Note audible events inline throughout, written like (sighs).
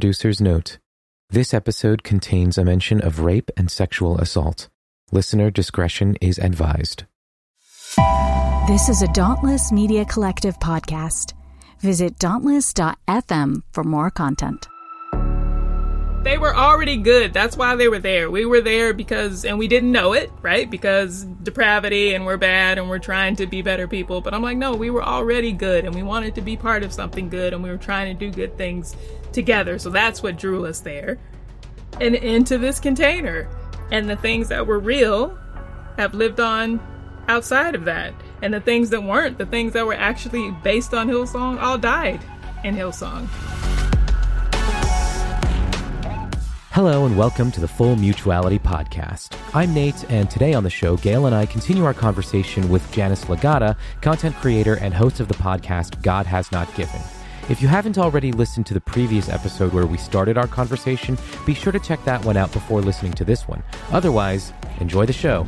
producer's note. This episode contains a mention of rape and sexual assault. Listener discretion is advised. This is a Dauntless Media Collective podcast. Visit dauntless.fm for more content. They were already good. That's why they were there. We were there because, and we didn't know it, right? Because depravity and we're bad and we're trying to be better people. But I'm like, no, we were already good and we wanted to be part of something good and we were trying to do good things together. So that's what drew us there and into this container. And the things that were real have lived on outside of that. And the things that weren't, the things that were actually based on Hillsong, all died in Hillsong. Hello and welcome to the Full Mutuality Podcast. I'm Nate, and today on the show, Gail and I continue our conversation with Janice Legata, content creator and host of the podcast God Has Not Given. If you haven't already listened to the previous episode where we started our conversation, be sure to check that one out before listening to this one. Otherwise, enjoy the show.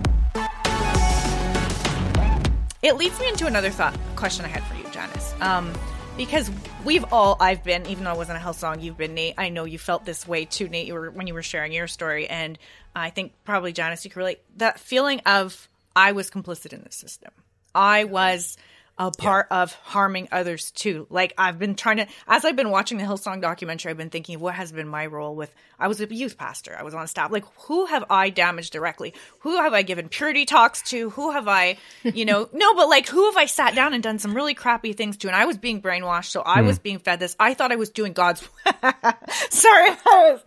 It leads me into another thought question I had for you, Janice. Um, because we've all I've been, even though it wasn't a Hillsong, you've been Nate. I know you felt this way too, Nate. You were when you were sharing your story, and I think probably Janice, you can relate that feeling of I was complicit in the system. I was a part yeah. of harming others too. Like I've been trying to, as I've been watching the Hillsong documentary, I've been thinking, of what has been my role with? I was a youth pastor. I was on staff. Like, who have I damaged directly? Who have I given purity talks to? Who have I, you know, (laughs) no, but like, who have I sat down and done some really crappy things to? And I was being brainwashed, so I mm. was being fed this. I thought I was doing God's. (laughs) Sorry, I was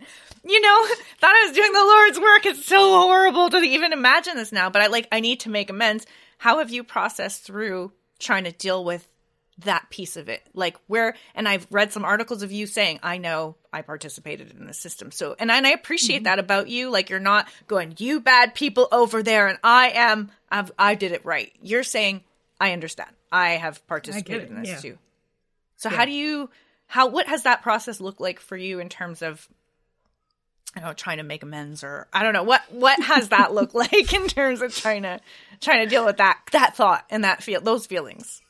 you know, thought I was doing the Lord's work. It's so horrible to even imagine this now, but I like, I need to make amends. How have you processed through trying to deal with that piece of it like where and i've read some articles of you saying i know i participated in the system so and, and i appreciate mm-hmm. that about you like you're not going you bad people over there and i am I've, i did it right you're saying i understand i have participated I in this yeah. too so yeah. how do you how what has that process looked like for you in terms of I don't know, trying to make amends or I don't know what what has that look (laughs) like in terms of trying to trying to deal with that that thought and that feel those feelings.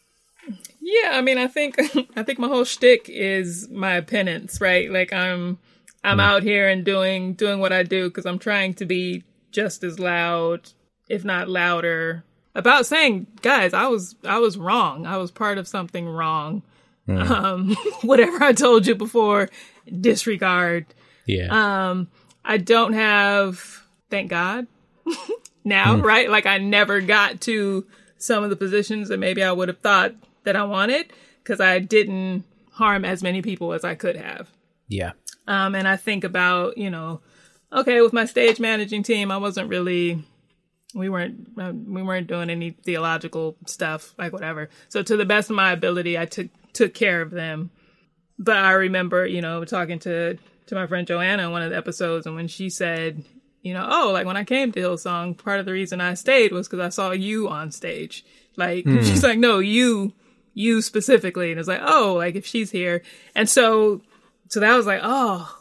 Yeah, I mean, I think (laughs) I think my whole shtick is my penance, right? Like I'm I'm out here and doing doing what I do because I'm trying to be just as loud, if not louder, about saying, guys, I was I was wrong. I was part of something wrong. Mm. Um, (laughs) whatever I told you before, disregard. Yeah. Um, I don't have, thank God, (laughs) now, mm. right? Like I never got to some of the positions that maybe I would have thought that I wanted because I didn't harm as many people as I could have. Yeah. Um, and I think about, you know, okay, with my stage managing team, I wasn't really, we weren't, uh, we weren't doing any theological stuff, like whatever. So to the best of my ability, I took, took care of them. But I remember, you know, talking to to my friend Joanna in one of the episodes, and when she said, you know, oh, like when I came to Hillsong, part of the reason I stayed was because I saw you on stage. Like mm. she's like, no, you, you specifically, and it's like, oh, like if she's here, and so, so that was like, oh,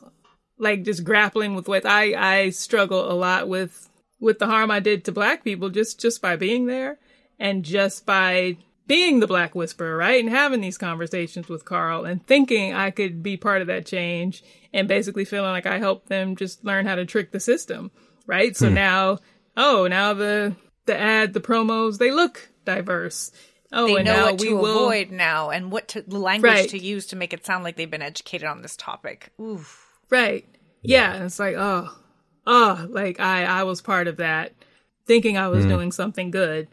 like just grappling with what I I struggle a lot with with the harm I did to Black people just just by being there and just by being the Black Whisperer, right? And having these conversations with Carl and thinking I could be part of that change and basically feeling like I helped them just learn how to trick the system, right? So hmm. now, oh, now the, the ad, the promos, they look diverse. Oh, they and know now what we to will... avoid now and what to, the language right. to use to make it sound like they've been educated on this topic. Oof. Right. Yeah. yeah. It's like, oh, oh, like I, I was part of that thinking I was mm. doing something good.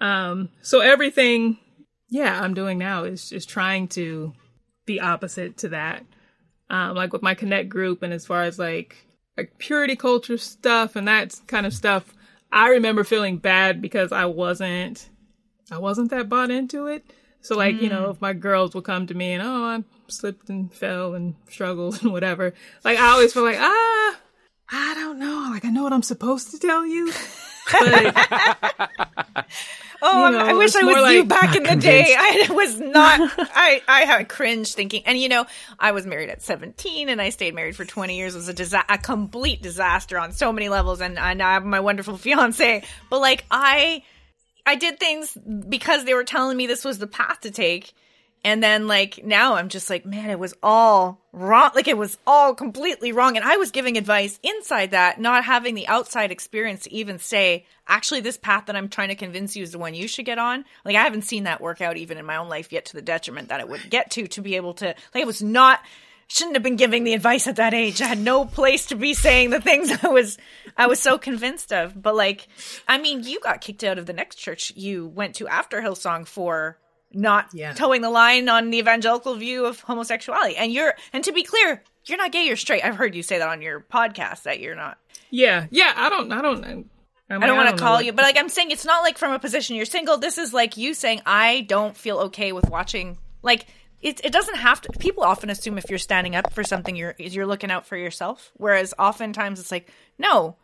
Um, so everything, yeah, I'm doing now is is trying to be opposite to that. Um, like with my connect group and as far as like like purity culture stuff and that kind of stuff, I remember feeling bad because I wasn't I wasn't that bought into it. So like, mm. you know, mm. if my girls will come to me and oh, I slipped and fell and struggled (laughs) and whatever, like I always feel like, ah, I don't know. Like I know what I'm supposed to tell you. (laughs) But (laughs) Oh, know, I wish I was like, you back in the convinced. day. I was not. (laughs) I I had cringe thinking, and you know, I was married at seventeen, and I stayed married for twenty years. It was a disa- a complete disaster on so many levels, and and I have my wonderful fiance. But like I, I did things because they were telling me this was the path to take, and then like now I'm just like, man, it was all wrong. Like it was all completely wrong. And I was giving advice inside that, not having the outside experience to even say, actually, this path that I'm trying to convince you is the one you should get on. Like I haven't seen that work out even in my own life yet to the detriment that it would get to, to be able to, like it was not, shouldn't have been giving the advice at that age. I had no place to be saying the things (laughs) I was, I was so convinced of. But like, I mean, you got kicked out of the next church you went to after Hillsong for not Yeah. toeing the line on the evangelical view of homosexuality. And you're, and to be clear, you're not gay, you're straight. I've heard you say that on your podcast that you're not. Yeah, yeah. I don't. I don't. I, mean, I don't want to call you, but like I'm saying, it's not like from a position you're single. This is like you saying, I don't feel okay with watching. Like it, it doesn't have to. People often assume if you're standing up for something, you're you're looking out for yourself. Whereas oftentimes it's like, no,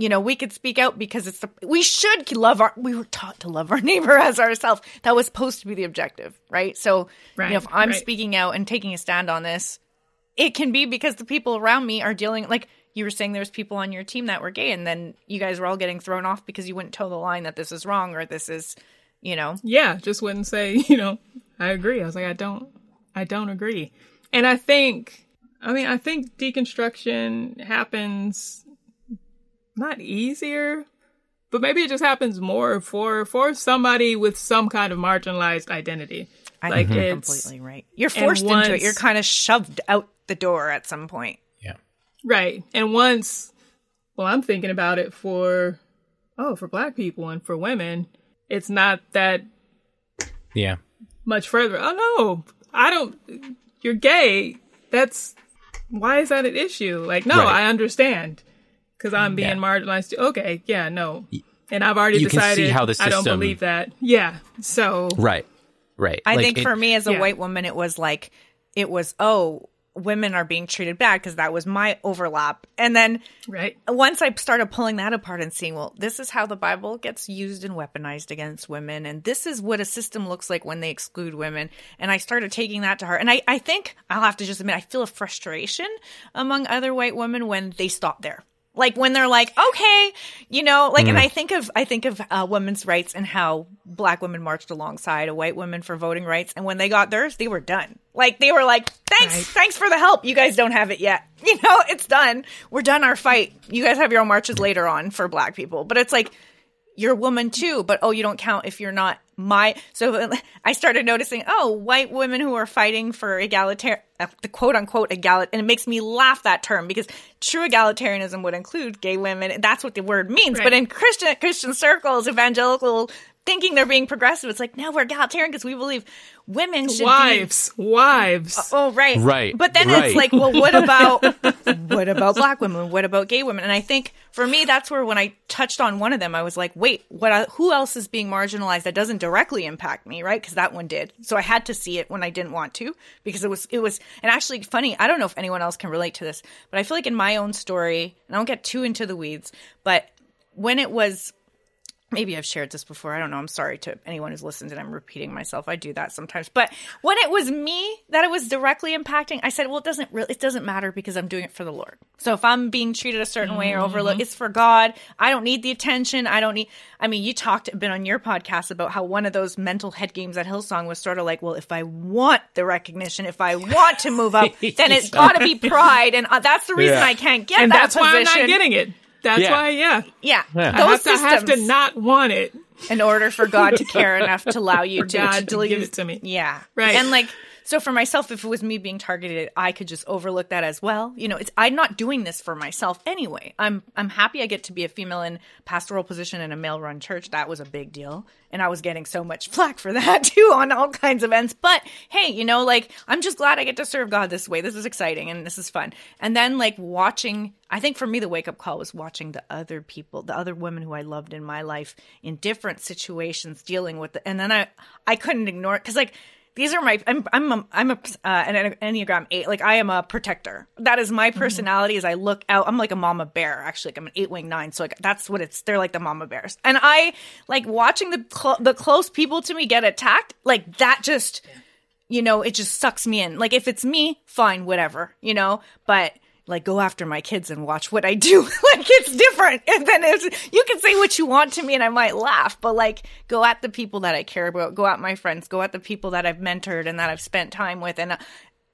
you know, we could speak out because it's the we should love our. We were taught to love our (laughs) neighbor as ourselves. That was supposed to be the objective, right? So, you know, if I'm right. speaking out and taking a stand on this, it can be because the people around me are dealing like you were saying there's people on your team that were gay and then you guys were all getting thrown off because you wouldn't toe the line that this is wrong or this is you know yeah, just wouldn't say, (laughs) you know, I agree. I was like, I don't, I don't agree. And I think, I mean, I think deconstruction happens not easier, but maybe it just happens more for for somebody with some kind of marginalized identity. I Like, think you're completely right. You're and forced into it. You're kind of shoved out the door at some point. Yeah. Right. And once, well, I'm thinking about it for, oh, for black people and for women, it's not that Yeah. much further. Oh, no, I don't, you're gay. That's, why is that an issue? Like, no, Right. I understand because I'm being Yeah. marginalized. Okay. Yeah, no. And I've already You can see decided how the I don't believe that. Yeah. So, Right. Right. I Like, think it- for me as a yeah. white woman, it was like, it was, oh, women are being treated bad because that was my overlap. And then right. once I started pulling that apart and seeing, well, this is how the Bible gets used and weaponized against women, and this is what a system looks like when they exclude women. And I started taking that to heart. And I, I think I'll have to just admit, I feel a frustration among other white women when they stop there. Like when they're like, okay, you know, like, and I think of, I think of uh, women's rights and how black women marched alongside a white woman for voting rights. And when they got theirs, they were done. Like they were like, thanks, Right. thanks for the help. You guys don't have it yet. (laughs) You know, it's done. We're done our fight. You guys have your own marches later on for black people. But it's like, you're a woman too, but oh, you don't count if you're not my. So (laughs) I started noticing, oh, white women who are fighting for egalitarian, uh, the quote unquote egalit, and it makes me laugh that term because true egalitarianism would include gay women. And that's what the word means. But in Christian Christian circles, evangelical thinking they're being progressive, it's like no, we're egalitarian because we believe women should be Wives. Wives. Uh, oh right, Right, But then right. it's like, well, what (laughs) about what about black women? What about gay women? And I think for me, that's where when I touched on one of them, I was like, wait, what? Uh, who else is being marginalized that doesn't directly impact me, right? Because that one did. So I had to see it when I didn't want to because it was it was and actually funny. I don't know if anyone else can relate to this, but I feel like in my own story, and I don't get too into the weeds, but when it was maybe I've shared this before. I don't know. I'm sorry to anyone who's listened and I'm repeating myself. I do that sometimes. But when it was me that it was directly impacting, I said, well, it doesn't really, it doesn't matter because I'm doing it for the Lord. So if I'm being treated a certain way or overlooked, it's for God. I don't need the attention. I don't need, I mean, you talked, been on your podcast about how one of those mental head games at Hillsong was sort of like, well, if I want the recognition, if I want to move up, (laughs) then it's got to be pride. And uh, that's the reason Yeah. I can't get and that that's why I'm not getting it. That's Yeah. why, yeah. Yeah. Yeah. I Those have, to, have to not want it. in order for God to care (laughs) enough to allow you to, God to to delete give it to me. Yeah. Right. And like so for myself, if it was me being targeted, I could just overlook that as well. You know, it's I'm not doing this for myself anyway. I'm I'm happy I get to be a female in pastoral position in a male run church. That was a big deal. And I was getting so much (laughs) flack for that too on all kinds of ends. But hey, you know, like I'm just glad I get to serve God this way. This is exciting and this is fun. And then like watching I think for me the wake up call was watching the other people, the other women who I loved in my life in different situations dealing with it. And then I I couldn't ignore it cuz like these are my I'm I'm a, I'm a uh, an enneagram 8 like I am a protector. That is my personality as I look out. I'm like a mama bear actually. Like I'm an 8 wing 9 so like that's what it's they're like the mama bears. And I like watching the cl- the close people to me get attacked like that just you know, it just sucks me in. Like if it's me, fine, whatever, you know, but like go after my kids and watch what I do. (laughs) like it's different. And then it's, you can say what you want to me and I might laugh, but like go at the people that I care about, go at my friends, go at the people that I've mentored and that I've spent time with. And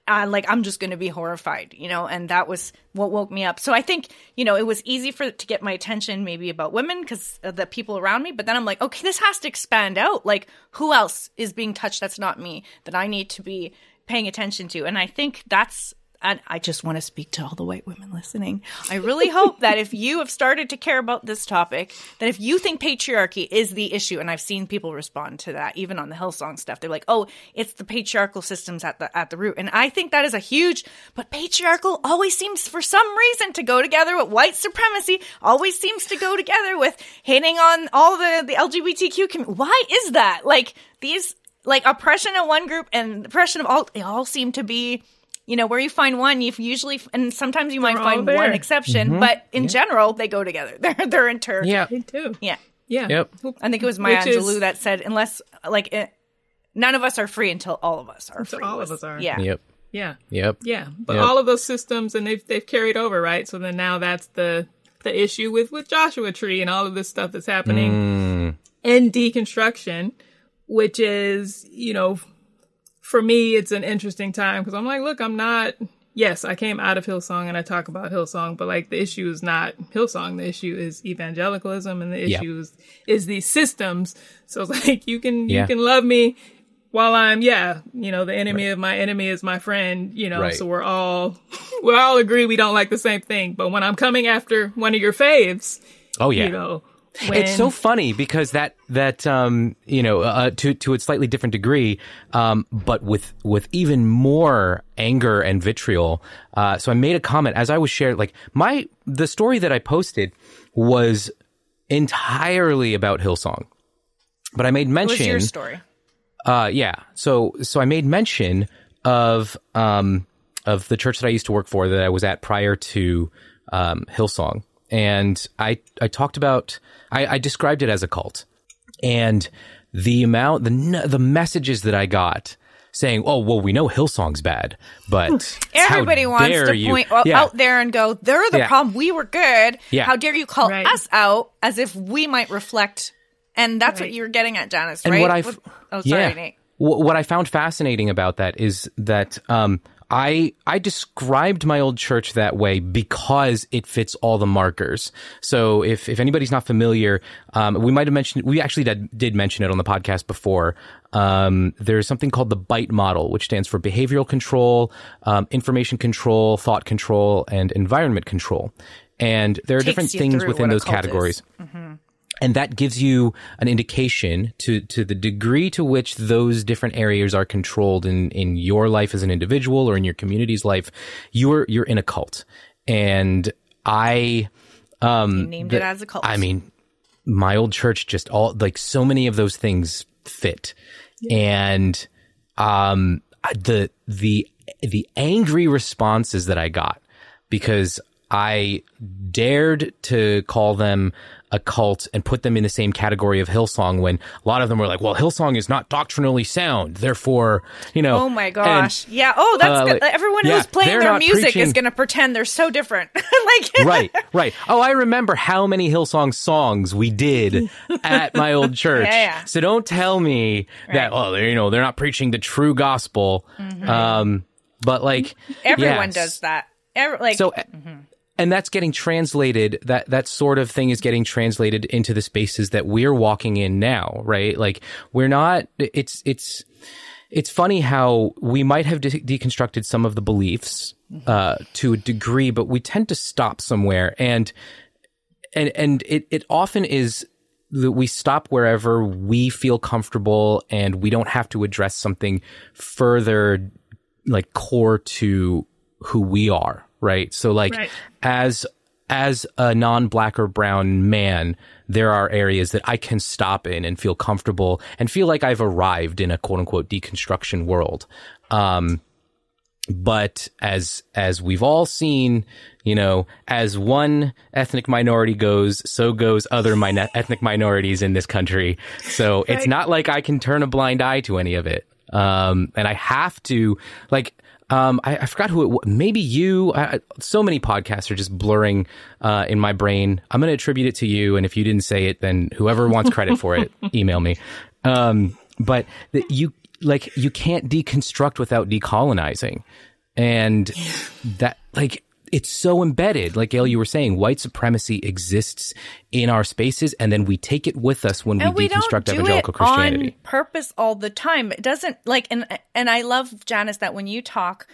uh, like I'm just going to be horrified, you know, and that was what woke me up. So I think, you know, it was easy for to get my attention maybe about women because the people around me, but then I'm like, okay, this has to expand out. Like, who else is being touched that's not me that I need to be paying attention to? And I think that's and I just want to speak to all the white women listening. I really hope (laughs) that if you have started to care about this topic, that if you think patriarchy is the issue, and I've seen people respond to that, even on the Hillsong stuff, they're like, "Oh, it's the patriarchal systems at the at the root," and I think that is a huge. But patriarchal always seems, for some reason, to go together with white supremacy. Always seems to go together with hating on all the the LGBTQ community. Why is that? Like these, like oppression of one group and oppression of all, they all seem to be you know, where you find one, you usually, and sometimes you might They're find all one exception, Mm-hmm. but in general, they go together. (laughs) They're they're inter. Yeah. Me too. yeah. Yeah. Yep. I think it was Maya Which is- Angelou that said, unless like it, none of us are free until all of us are Until free. all of us are. Yeah. Yep. Yeah. Yep. Yeah, but Yep. all of those systems, and they've they've carried over, right? So then now that's the the issue with with Joshua Tree and all of this stuff that's happening Mm. in deconstruction, which is you know, for me, it's an interesting time because I'm like, look, I'm not. Yes, I came out of Hillsong and I talk about Hillsong, but like the issue is not Hillsong. The issue is evangelicalism, and the Yeah. issue is, is these systems. So it's (laughs) like you can Yeah. you can love me while I'm yeah, you know, the enemy of my enemy is my friend, you know, Right. so we're all (laughs) we all agree we don't like the same thing. But when I'm coming after one of your faves, Oh yeah. you know, when, It's so funny because that that um you know uh, to to a slightly different degree, um but with with even more anger and vitriol. Uh, so I made a comment as I was sharing. Like my the story that I posted was entirely about Hillsong, but I made It mention. was your story. Uh, yeah. So so I made mention of um of the church that I used to work for that I was at prior to um, Hillsong, and I I talked about I, I described it as a cult, and the amount the the messages that I got saying, "Oh, well, we know Hillsong's bad, but (laughs) how Everybody wants dare to you?" point o- Yeah. out there and go, "They're the Yeah. problem. We were good. Yeah. How dare you call Right. us out as if we might reflect?" And that's what you were getting at, Janice, And right? what I, oh, sorry, yeah. Nate. What I found fascinating about that is that um, I I described my old church that way because it fits all the markers. So if if anybody's not familiar, um, we might have mentioned we actually did, did mention it on the podcast before. Um, there's something called the BITE model, which stands for behavioral control, um, information control, thought control, and environment control. And there are Takes different things within those cult is. And that gives you an indication to to the degree to which those different areas are controlled in in your life as an individual or in your community's life. You're you're in a cult. And i um You named the- it as a cult. i mean my old church just all like so many of those things fit. And um the the the angry responses that i got because i dared to call them a cult and put them in the same category of Hillsong when a lot of them were like, well, Hillsong is not doctrinally sound. Therefore, you know. Oh my and- gosh! yeah. Oh, that's uh, good. like- Everyone yeah, who's playing their music is going to pretend they're so different. (laughs) like, (laughs) right, right. Oh, I remember how many Hillsong songs we did (laughs) at my old church. Yeah, yeah. So don't tell me that, oh, they're, you know, they're not preaching the true gospel. Um, but like, Mm-hmm. everyone does that. Every, like, So, and that's getting translated. That that sort of thing is getting translated into the spaces that we're walking in now, right? Like we're not. It's it's it's funny how we might have de- deconstructed some of the beliefs uh, to a degree, but we tend to stop somewhere, and and and it it often is that we stop wherever we feel comfortable, and we don't have to address something further, like core to who we are, right? So, like Right. As as a non-black or brown man, there are areas that I can stop in and feel comfortable and feel like I've arrived in a quote unquote deconstruction world. Um, but as as we've all seen, you know, as one ethnic minority goes, so goes other min- ethnic minorities in this country. So it's not like I can turn a blind eye to any of it. Um, and I have to like. Um, I, I forgot who it was. Maybe you. I, so many podcasts are just blurring uh, in my brain. I'm going to attribute it to you, and if you didn't say it, then whoever wants credit for it, (laughs) email me. Um, but the, you like you can't deconstruct without decolonizing. And that, like, it's so embedded. Like Gail, you were saying, white supremacy exists in our spaces, and then we take it with us when we we deconstruct evangelical it Christianity. on purpose all the time. It doesn't like and and I love Janice that when you talk,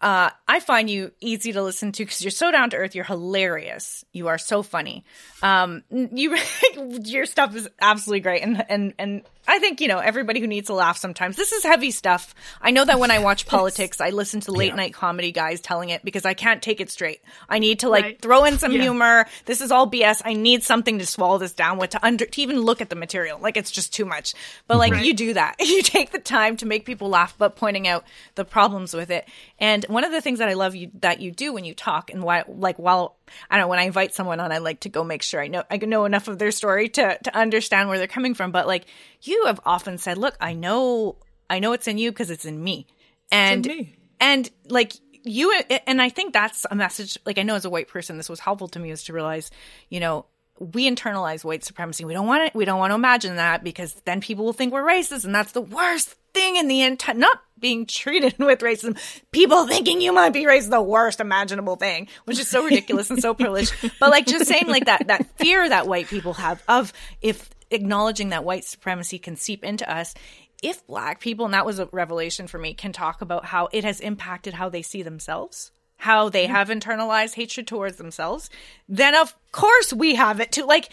uh, I find you easy to listen to because you're so down to earth. You're hilarious. You are so funny. Um, you (laughs) your stuff is absolutely great, and and and I think you know everybody who needs a laugh sometimes. This is heavy stuff. I know that when I (laughs) watch politics, I listen to late night comedy guys telling it because I can't take it straight. I need to like Right. throw in some Yeah. humor. This is all BS. I need something to swallow this down with to under to even look at the material. Like it's just too much. But like Right. you do that. (laughs) You take the time to make people laugh, but pointing out the problems with it. And one of the things that I love you that you do when you talk and why like while I don't know when I invite someone on, I like to go make sure I know I know enough of their story to to understand where they're coming from. But like you have often said, look, I know I know it's in you because it's in me. And me. and like you and I think that's a message like I know as a white person this was helpful to me is to realize, you know, we internalize white supremacy. We don't want it. We don't want to imagine that because then people will think we're racist, and that's the worst thing in the entire. Not being treated (laughs) with racism, people thinking you might be racist, the worst imaginable thing, which is so (laughs) ridiculous and so privileged. But like just saying like that that fear that white people have of if acknowledging that white supremacy can seep into us. If black people, and that was a revelation for me, can talk about how it has impacted how they see themselves, how they have internalized hatred towards themselves, then of course we have it too. Like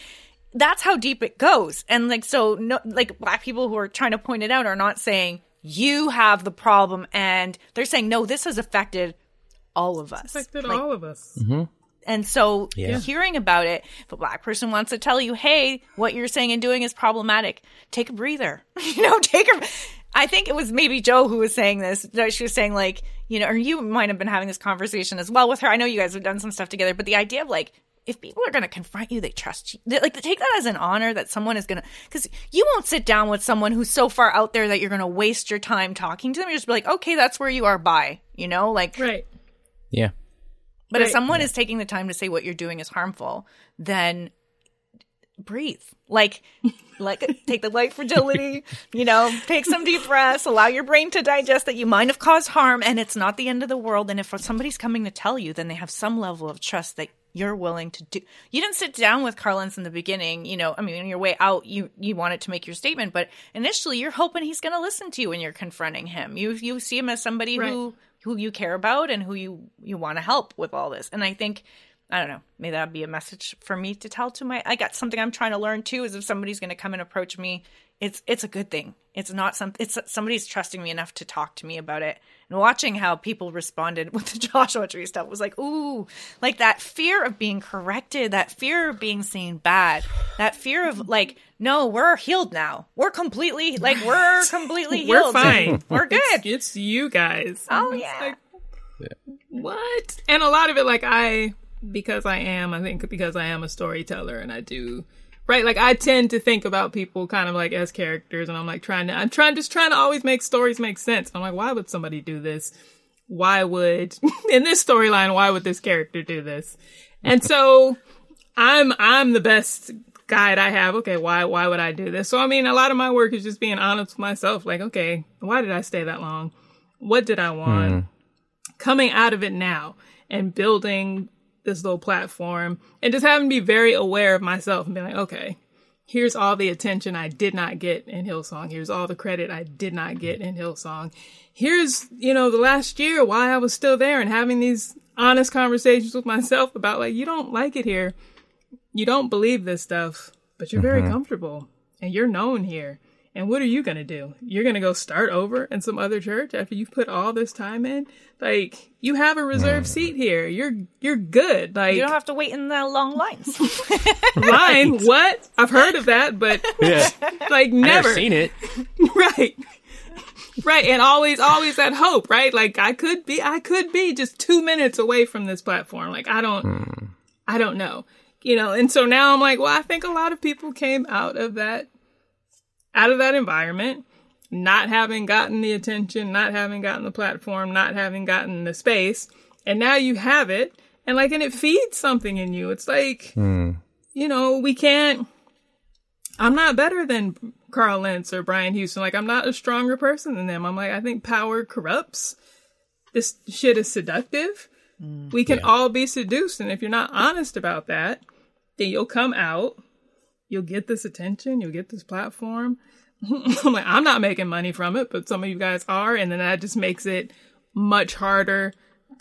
that's how deep it goes. And like so no like black people who are trying to point it out are not saying you have the problem and they're saying no, this has affected all of us. affected Like, all of us. Mm-hmm. and so Yeah. hearing about it, if a black person wants to tell you, hey, what you're saying and doing is problematic, take a breather. (laughs) you know, take a. I think it was maybe Joe who was saying this. She was saying, like, you know, or you might have been having this conversation as well with her. I know you guys have done some stuff together, but the idea of like, if people are going to confront you, they trust you. They, like, take that as an honor that someone is going to, because you won't sit down with someone who's so far out there that you're going to waste your time talking to them. You just be like, okay, that's where you are. Bye. You know, like, Right. Yeah. but if Right. someone is taking the time to say what you're doing is harmful, then breathe. Like, like take the white fragility, you know, take some deep breaths, allow your brain to digest that you might have caused harm and it's not the end of the world. And if somebody's coming to tell you, then they have some level of trust that you're willing to do. You didn't sit down with Carl Lentz in the beginning, you know, I mean, on your way out, you, you wanted to make your statement, but initially you're hoping he's going to listen to you when you're confronting him. You, you see him as somebody Right. who, who you care about and who you, you want to help with all this. And I think, I don't know. Maybe that'd be a message for me to tell to my. I got something I'm trying to learn too. Is if somebody's going to come and approach me, it's it's a good thing. It's not some. It's somebody's trusting me enough to talk to me about it. And watching how people responded (laughs) with the Joshua Tree stuff was like, ooh, like that fear of being corrected, that fear of being seen bad, that fear of like, no, we're healed now. We're completely like we're completely healed. (laughs) We're fine. We're good. It's, it's you guys. Oh, yeah. like, what? And a lot of it, like I, because I am, I think because I am a storyteller and I do, right? Like I tend to think about people kind of like as characters, and I'm like trying to, I'm trying, just trying to always make stories make sense. I'm like, why would somebody do this? Why would (laughs) in this storyline? Why would this character do this? And so I'm I'm the best guide I have. Okay, why why would I do this? So I mean, a lot of my work is just being honest with myself. Like, okay, why did I stay that long? What did I want? Hmm. Coming out of it now and building this little platform and just having to be very aware of myself and be like, okay, here's all the attention I did not get in Hillsong. Here's all the credit I did not get in Hillsong. Here's, you know, the last year why I was still there and having these honest conversations with myself about like, you don't like it here. You don't believe this stuff, but you're very mm-hmm. comfortable and you're known here. And what are you going to do? You're going to go start over in some other church after you've put all this time in? Like, you have a reserved seat here. You're, you're good. Like, You don't have to wait in the long lines. (laughs) line. What? I've heard of that, but (laughs) Yeah. like Never never. seen it. (laughs) right. Right. And always, always that hope, right? Like I could be, I could be just two minutes away from this platform. Like I don't, hmm. I don't know, you know? And so now I'm like, well, I think a lot of people came out of that, out of that environment, not having gotten the attention, not having gotten the platform, not having gotten the space. And now you have it. And like, and it feeds something in you. It's like, you know, we can't, I'm not better than Carl Lentz or Brian Houston. Like, I'm not a stronger person than them. I'm like, I think power corrupts. this shit is seductive, mm, we can yeah. all be seduced. And if you're not honest about that, then you'll come out, you'll get this attention, you'll get this platform. (laughs) I'm like, I'm not making money from it, but some of you guys are. And then that just makes it much harder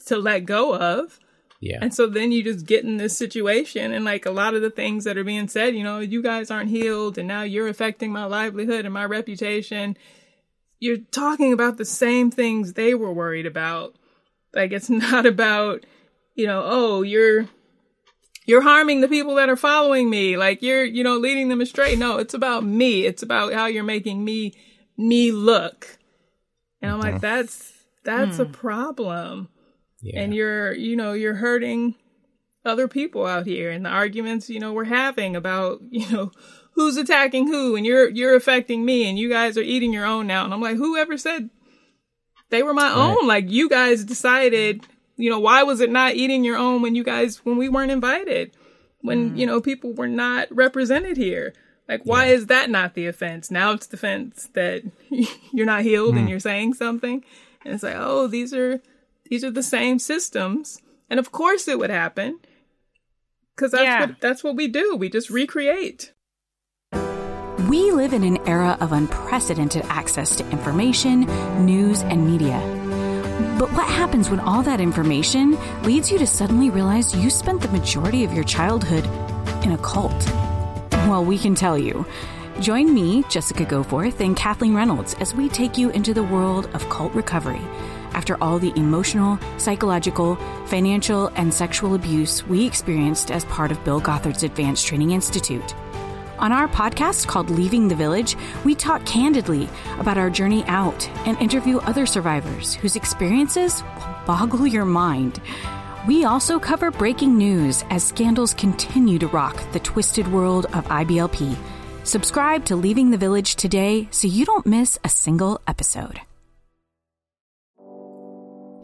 to let go of. Yeah. And so then you just get in this situation and like a lot of the things that are being said, you know, you guys aren't healed and now you're affecting my livelihood and my reputation. You're talking about the same things they were worried about. Like it's (laughs) not about, you know, oh, you're you're harming the people that are following me. Like you're, you know, leading them astray. No, it's about me. It's about how you're making me me look. And I'm like, that's that's a hmm. problem. Yeah. And you're, you know, you're hurting other people out here and the arguments, you know, we're having about, (laughs) you know, who's attacking who and you're you're affecting me and you guys are eating your own now. And I'm like, whoever said they were my right. own? Like you guys decided, you know, why was it not eating your own when you guys when we weren't invited? When, mm. you know, people were not represented here. Like why yeah. is that not the offense? Now it's the offense that (laughs) you're not healed mm. and you're saying something. And it's like, oh, these are these are the same systems. And of course it would happen. Cause that's yeah. what that's what we do. We just recreate. We live in an era of unprecedented access to information, news, and media. But what happens when all that information leads you to suddenly realize you spent the majority of your childhood in a cult? Well, we can tell you. Join me, Jessica Goforth, and Kathleen Reynolds as we take you into the world of cult recovery after all the emotional, psychological, financial, and sexual abuse we experienced as part of Bill Gothard's Advanced Training Institute. On our podcast called Leaving the Village, we talk candidly about our journey out and interview other survivors whose experiences will boggle your mind. We also cover breaking news as scandals continue to rock the twisted world of IBLP. Subscribe to Leaving the Village today so you don't miss a single episode.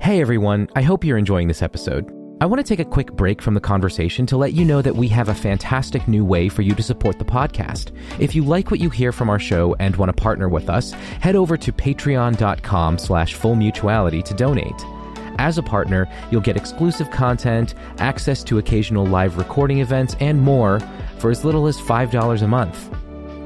Hey everyone, I hope you're enjoying this episode. I want to take a quick break from the conversation to let you know that we have a fantastic new way for you to support the podcast. If you like what you hear from our show and want to partner with us, head over to patreon.com slash fullmutuality to donate. As a partner, you'll get exclusive content, access to occasional live recording events, and more for as little as $5 a month.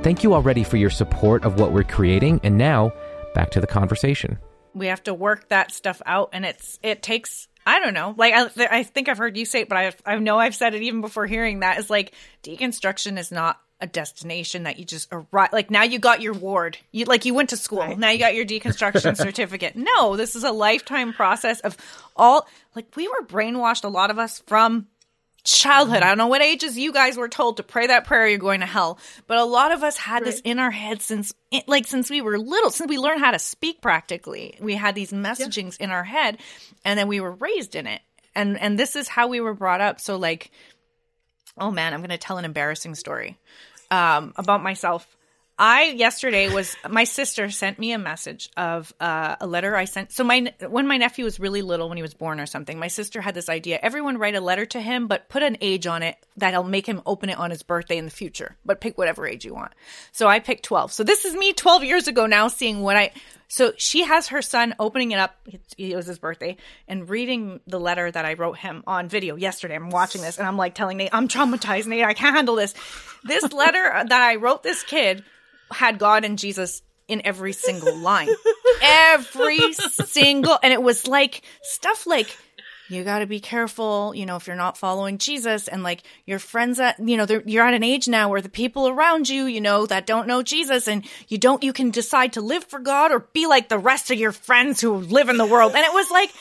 Thank you already for your support of what we're creating, and now back to the conversation we have to work that stuff out and it's it takes I don't know. Like I, I think I've heard you say it, but I I know I've said it even before hearing that. Is like deconstruction is not a destination that you just arrive. Like now you got your ward. You like you went to school. Right. Now you got your deconstruction (laughs) certificate. No, this is a lifetime process of all. Like we were brainwashed. A lot of us from childhood. I don't know what ages you guys were told to pray that prayer you're going to hell, but a lot of us had right. this in our heads since like since we were little, since we learned how to speak practically. We had these messagings yeah. in our head and then we were raised in it. And and this is how we were brought up. So like oh man, I'm going to tell an embarrassing story um about myself. I yesterday was my sister sent me a message of uh, a letter I sent. So my when my nephew was really little, when he was born or something, my sister had this idea: everyone write a letter to him, but put an age on it that'll make him open it on his birthday in the future. But pick whatever age you want. So I picked twelve. So this is me twelve years ago now, seeing what I. So she has her son opening it up. It was his birthday and reading the letter that I wrote him on video yesterday. I'm watching this and I'm like telling Nate, I'm traumatized, Nate. I can't handle this. This letter that I wrote this kid had God and Jesus in every single line. every single and it was like stuff like you got to be careful, you know, if you're not following Jesus and like your friends that, you know, you're at an age now where the people around you, you know, that don't know Jesus and you don't, you can decide to live for God or be like the rest of your friends who live in the world. And it was like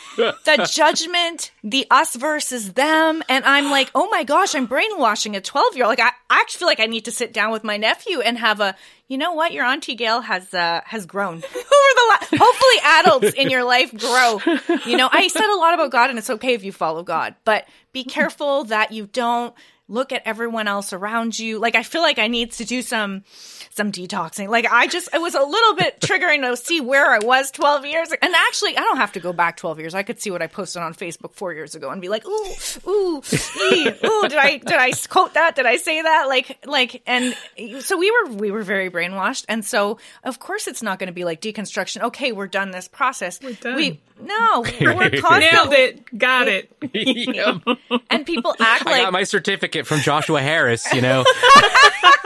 the (laughs) judgment, the us versus them. And I'm like, oh my gosh, I'm brainwashing a 12 year old. Like, I, I actually feel like I need to sit down with my nephew and have a, you know what? Your auntie Gail has uh, has grown (laughs) the. Hopefully, adults in your life grow. You know, I said a lot about God, and it's okay if you follow God, but be careful that you don't look at everyone else around you. Like I feel like I need to do some some detoxing. Like I just it was a little bit (laughs) triggering to see where I was 12 years and actually I don't have to go back 12 years. I could see what I posted on Facebook 4 years ago and be like, "Ooh, ooh, ee, ooh, did I did I quote that? Did I say that?" Like like and so we were we were very brainwashed and so of course it's not going to be like deconstruction. Okay, we're done this process. We're done. We no, (laughs) we're Nailed constantly it. Got (laughs) it. Yep. and people act I like got my certificate from Joshua Harris, you know. (laughs)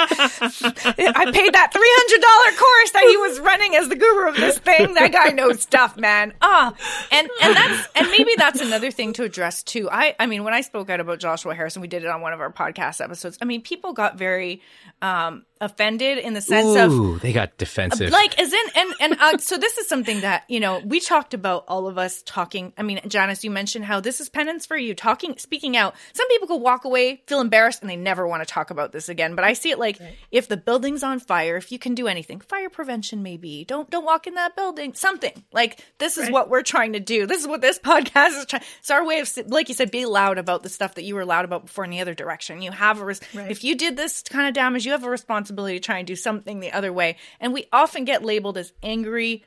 I paid that three hundred dollar course that he was running as the guru of this thing. That guy knows stuff, man. Ah, and and that's and maybe that's another thing to address too. I I mean, when I spoke out about Joshua Harrison, we did it on one of our podcast episodes. I mean, people got very um offended in the sense of Ooh, they got defensive. like as in and and uh, so this is something that you know we talked about all of us talking i mean janice you mentioned how this is penance for you talking speaking out. Some people could walk away feel embarrassed and they never want to talk about this again but i see it like if the building's on fire if you can do anything fire prevention maybe don't don't walk in that building something. Like this is what we're trying to do this is what this (laughs) podcast is trying it's our way of like you said be loud about the stuff that you were loud about before in the other direction. You have a res- if you did this kind of damage you have a responsibility to try and do something the other way. And we often get labeled as angry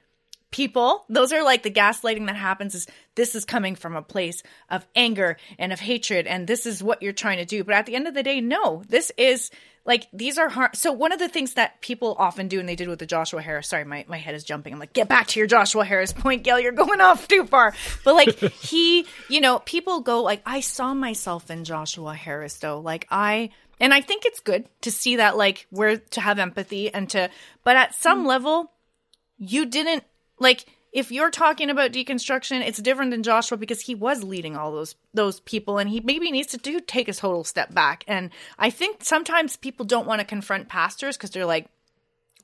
people. Those are like the gaslighting that happens is this is coming from a place of anger and of hatred and this is what you're trying to do. But at the end of the day no this is like these are hard so one of the things that people often do and they did with the joshua harris sorry my, my head is jumping. I'm like get back to your joshua harris point gail. You're going off too far. But like he you know people go like i saw myself in joshua harris though. Like i and i think it's good to see that like we're to have empathy and to but at some mm. level you didn't like if you're talking about deconstruction it's different than joshua because he was leading all those those people and he maybe needs to do take a total step back. And i think sometimes people don't want to confront pastors because they're like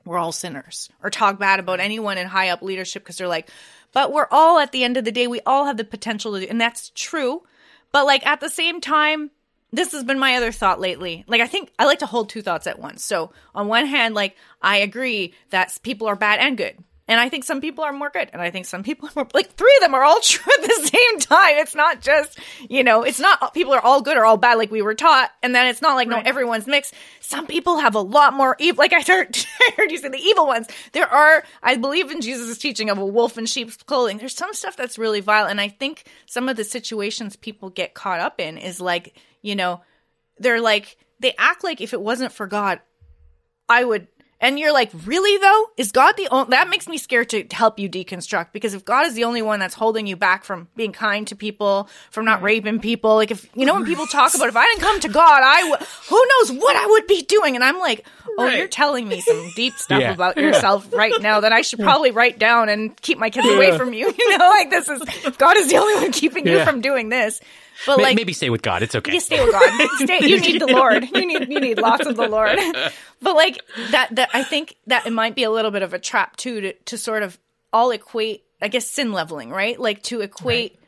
we're all sinners or talk bad about anyone in high up leadership because they're like but we're all at the end of the day we all have the potential to do and that's true. But like at the same time this has been my other thought lately. Like, I think I like to hold two thoughts at once. So, on one hand, like, I agree that people are bad and good. And I think some people are more good. And I think some (laughs) people are more, like, three of them are all (laughs) true at the same time. It's not just, you know, it's not people are all good or all bad like we were taught. And then it's not like, no, everyone's mixed. Some people have a lot more evil. Like, I heard, I (laughs) heard you say the evil ones. There are, I believe in Jesus' teaching of a wolf in sheep's clothing. There's some stuff that's really vile. And I think some of the situations people get caught up in is like, you know, they're like, they act like if it wasn't for God, I would. And you're like, really though? Is God the only? That makes me scared to help you deconstruct because if God is the only one that's holding you back from being kind to people, from not raping people, like if you know when people talk about if I didn't come to God, I would. Who knows what I would be doing? And I'm like, oh, Right. you're telling me some deep (laughs) stuff Yeah. about yourself right now that I should probably write down and keep my kids away from you. (laughs) You know, like this is God is the only one keeping you from doing this. But May- like, maybe stay with God. It's okay. you stay with God. Stay, you need the (laughs) Lord. You need you need lots of the Lord. (laughs) But like that that I think that it might be a little bit of a trap too to to sort of all equate I guess sin leveling, right? Like to equate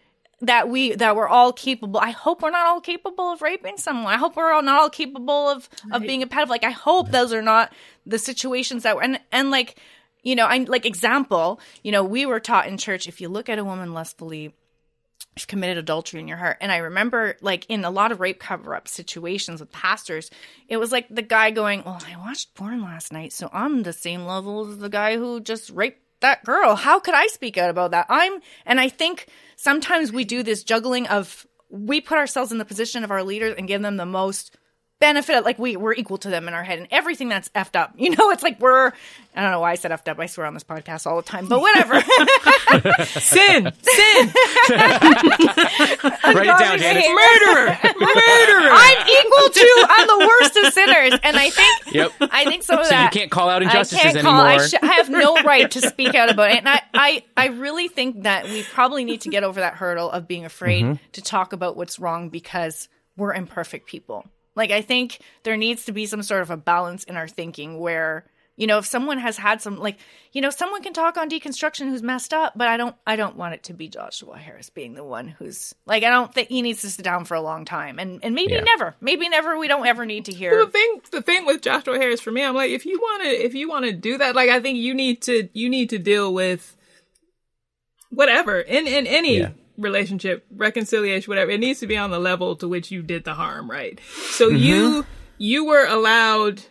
that we that we're all capable. I hope we're not all capable of raping someone. I hope we're all not all capable of of being a pedophile. Like I hope those are not the situations that we're and and like you know, I like example, you know, we were taught in church if you look at a woman lustfully committed adultery in your heart. And I remember, like, in a lot of rape cover up situations with pastors, it was like the guy going, Well, I watched porn last night, so I'm the same level as the guy who just raped that girl. How could I speak out about that? I'm, and I think sometimes we do this juggling of, we put ourselves in the position of our leaders and give them the most benefit like we we're equal to them in our head and everything that's effed up you know it's like we're i don't know why i said effed up i swear on this podcast all the time but whatever (laughs) Sin, sin, Write it down, Janice. murderer, murderer. I'm equal to. I'm the worst of sinners, and I think. Yep. I think some of So you can't call out I injustices can't call. anymore. I, sh- I have no right to speak out about it, and I, I, I really think that we probably need to get over that hurdle of being afraid Mm-hmm. to talk about what's wrong because we're imperfect people. Like I think there needs to be some sort of a balance in our thinking where you know if someone has had some like you know someone can talk on deconstruction who's messed up but i don't i don't want it to be joshua harris being the one who's like i don't think he needs to sit down for a long time and and maybe Yeah. never maybe never we don't ever need to hear the thing the thing with Joshua Harris for me, I'm like, if you want to if you want to do that, like I think you need to you need to deal with whatever in in any Yeah. Relationship, reconciliation, whatever. It needs to be on the level to which you did the harm, right? So mm-hmm. you you were allowed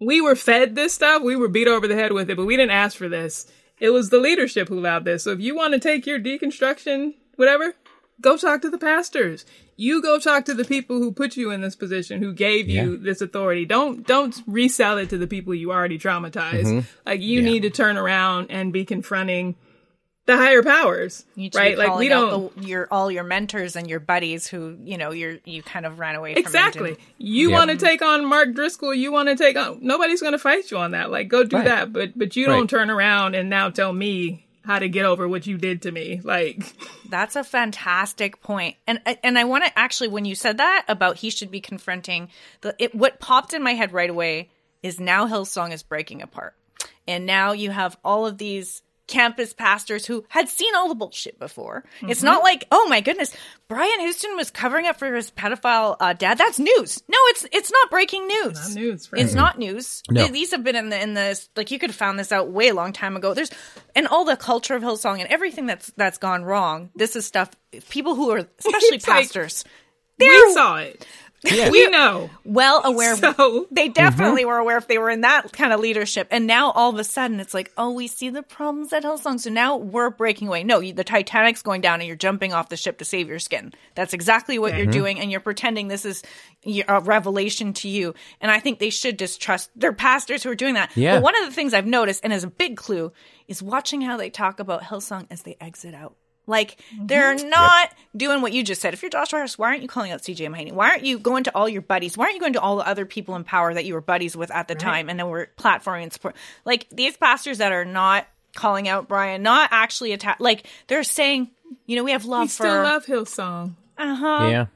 we were fed this stuff, we were beat over the head with it, but we didn't ask for this. It was the leadership who allowed this. So if you want to take your deconstruction, whatever, go talk to the pastors. You go talk to the people who put you in this position, who gave you Yeah. this authority. Don't don't resell it to the people you already traumatized. Mm-hmm. Like you Yeah. need to turn around and be confronting the higher powers, You need to right? be Like we don't the, your all your mentors and your buddies who you know you're you kind of ran away from. exactly. didn't- You Yep. want to take on Mark Driscoll. You want to take on. Nobody's going to fight you on that. Like go do Right. that. But but you Right. don't turn around and now tell me how to get over what you did to me. Like (laughs) That's a fantastic point, and and I want to actually when you said that about he should be confronting the it, what popped in my head right away is now Hillsong is breaking apart, and now you have all of these campus pastors who had seen all the bullshit before. It's not like oh my goodness, Brian Houston was covering up for his pedophile uh, dad. That's news. No, it's it's not breaking news. Not news, friend. It's not news. No. Th- These have been in the in this like you could have found this out way long time ago. There's and all the culture of Hillsong and everything that's that's gone wrong. This is stuff people who are (laughs) especially It's like- pastors. we They're saw it. Yeah. We know. well aware. So- they definitely mm-hmm. were aware if they were in that kind of leadership. And now all of a sudden it's like, oh, we see the problems at Hillsong. So now we're breaking away. No, you, the Titanic's going down and you're jumping off the ship to save your skin. That's exactly what you're mm-hmm. doing. And you're pretending this is a revelation to you. And I think they should distrust their pastors who are doing that. Yeah. But one of the things I've noticed and is a big clue is watching how they talk about Hillsong as they exit out. Like they're not doing what you just said. If you're Josh Harris, why aren't you calling out CJ Mahaney? Why aren't you going to all your buddies? Why aren't you going to all the other people in power that you were buddies with at the time and then were platforming and support? Like these pastors that are not calling out Brian, not actually attack. Like they're saying, you know, we have love We for. still love Hillsong. Uh huh. Yeah.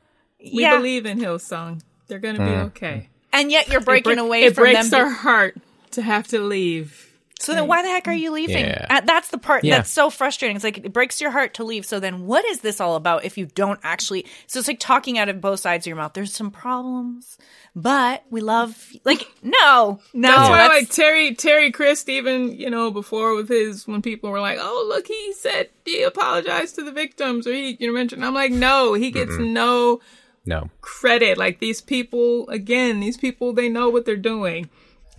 We Yeah. believe in Hillsong. They're going to be okay. and yet you're breaking it bre- away it from breaks them. our heart to have to leave. So then why the heck are mm. you leaving? Yeah. That's the part Yeah. that's so frustrating. It's like it breaks your heart to leave. So then what is this all about if you don't actually So it's like talking out of both sides of your mouth. There's some problems, but we love like no. No. That's why, that's- like Terry Terry Crist, even you know before with his when people were like, "Oh, look, he said he apologized to the victims," or he you know mentioned. I'm like, no, he gets no No. credit. Like these people, again, these people they know what they're doing,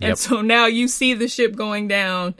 and so now you see the ship going down.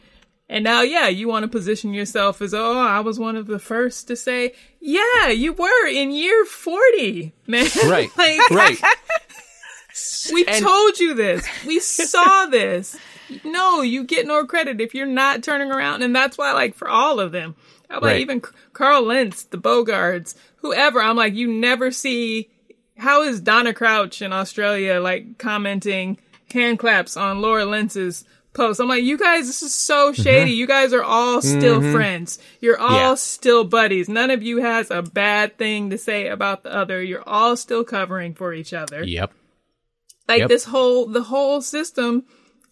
And now, yeah, you want to position yourself as, oh, I was one of the first to say, yeah, you were in year 40, man. (laughs) Right. like, right. (laughs) we And- told you this. We (laughs) saw this. No, you get no credit if you're not turning around. And that's why, like, for all of them, how about Right. even Carl Lentz, the Bogards, whoever, I'm like, you never see, how is Donna Crouch in Australia, like, commenting hand claps on Laura Lentz's post? I'm like, you guys, this is so mm-hmm. shady. You guys are all still mm-hmm. friends. You're all Yeah. still buddies. None of you has a bad thing to say about the other. You're all still covering for each other. Yep. Like Yep. this whole the whole system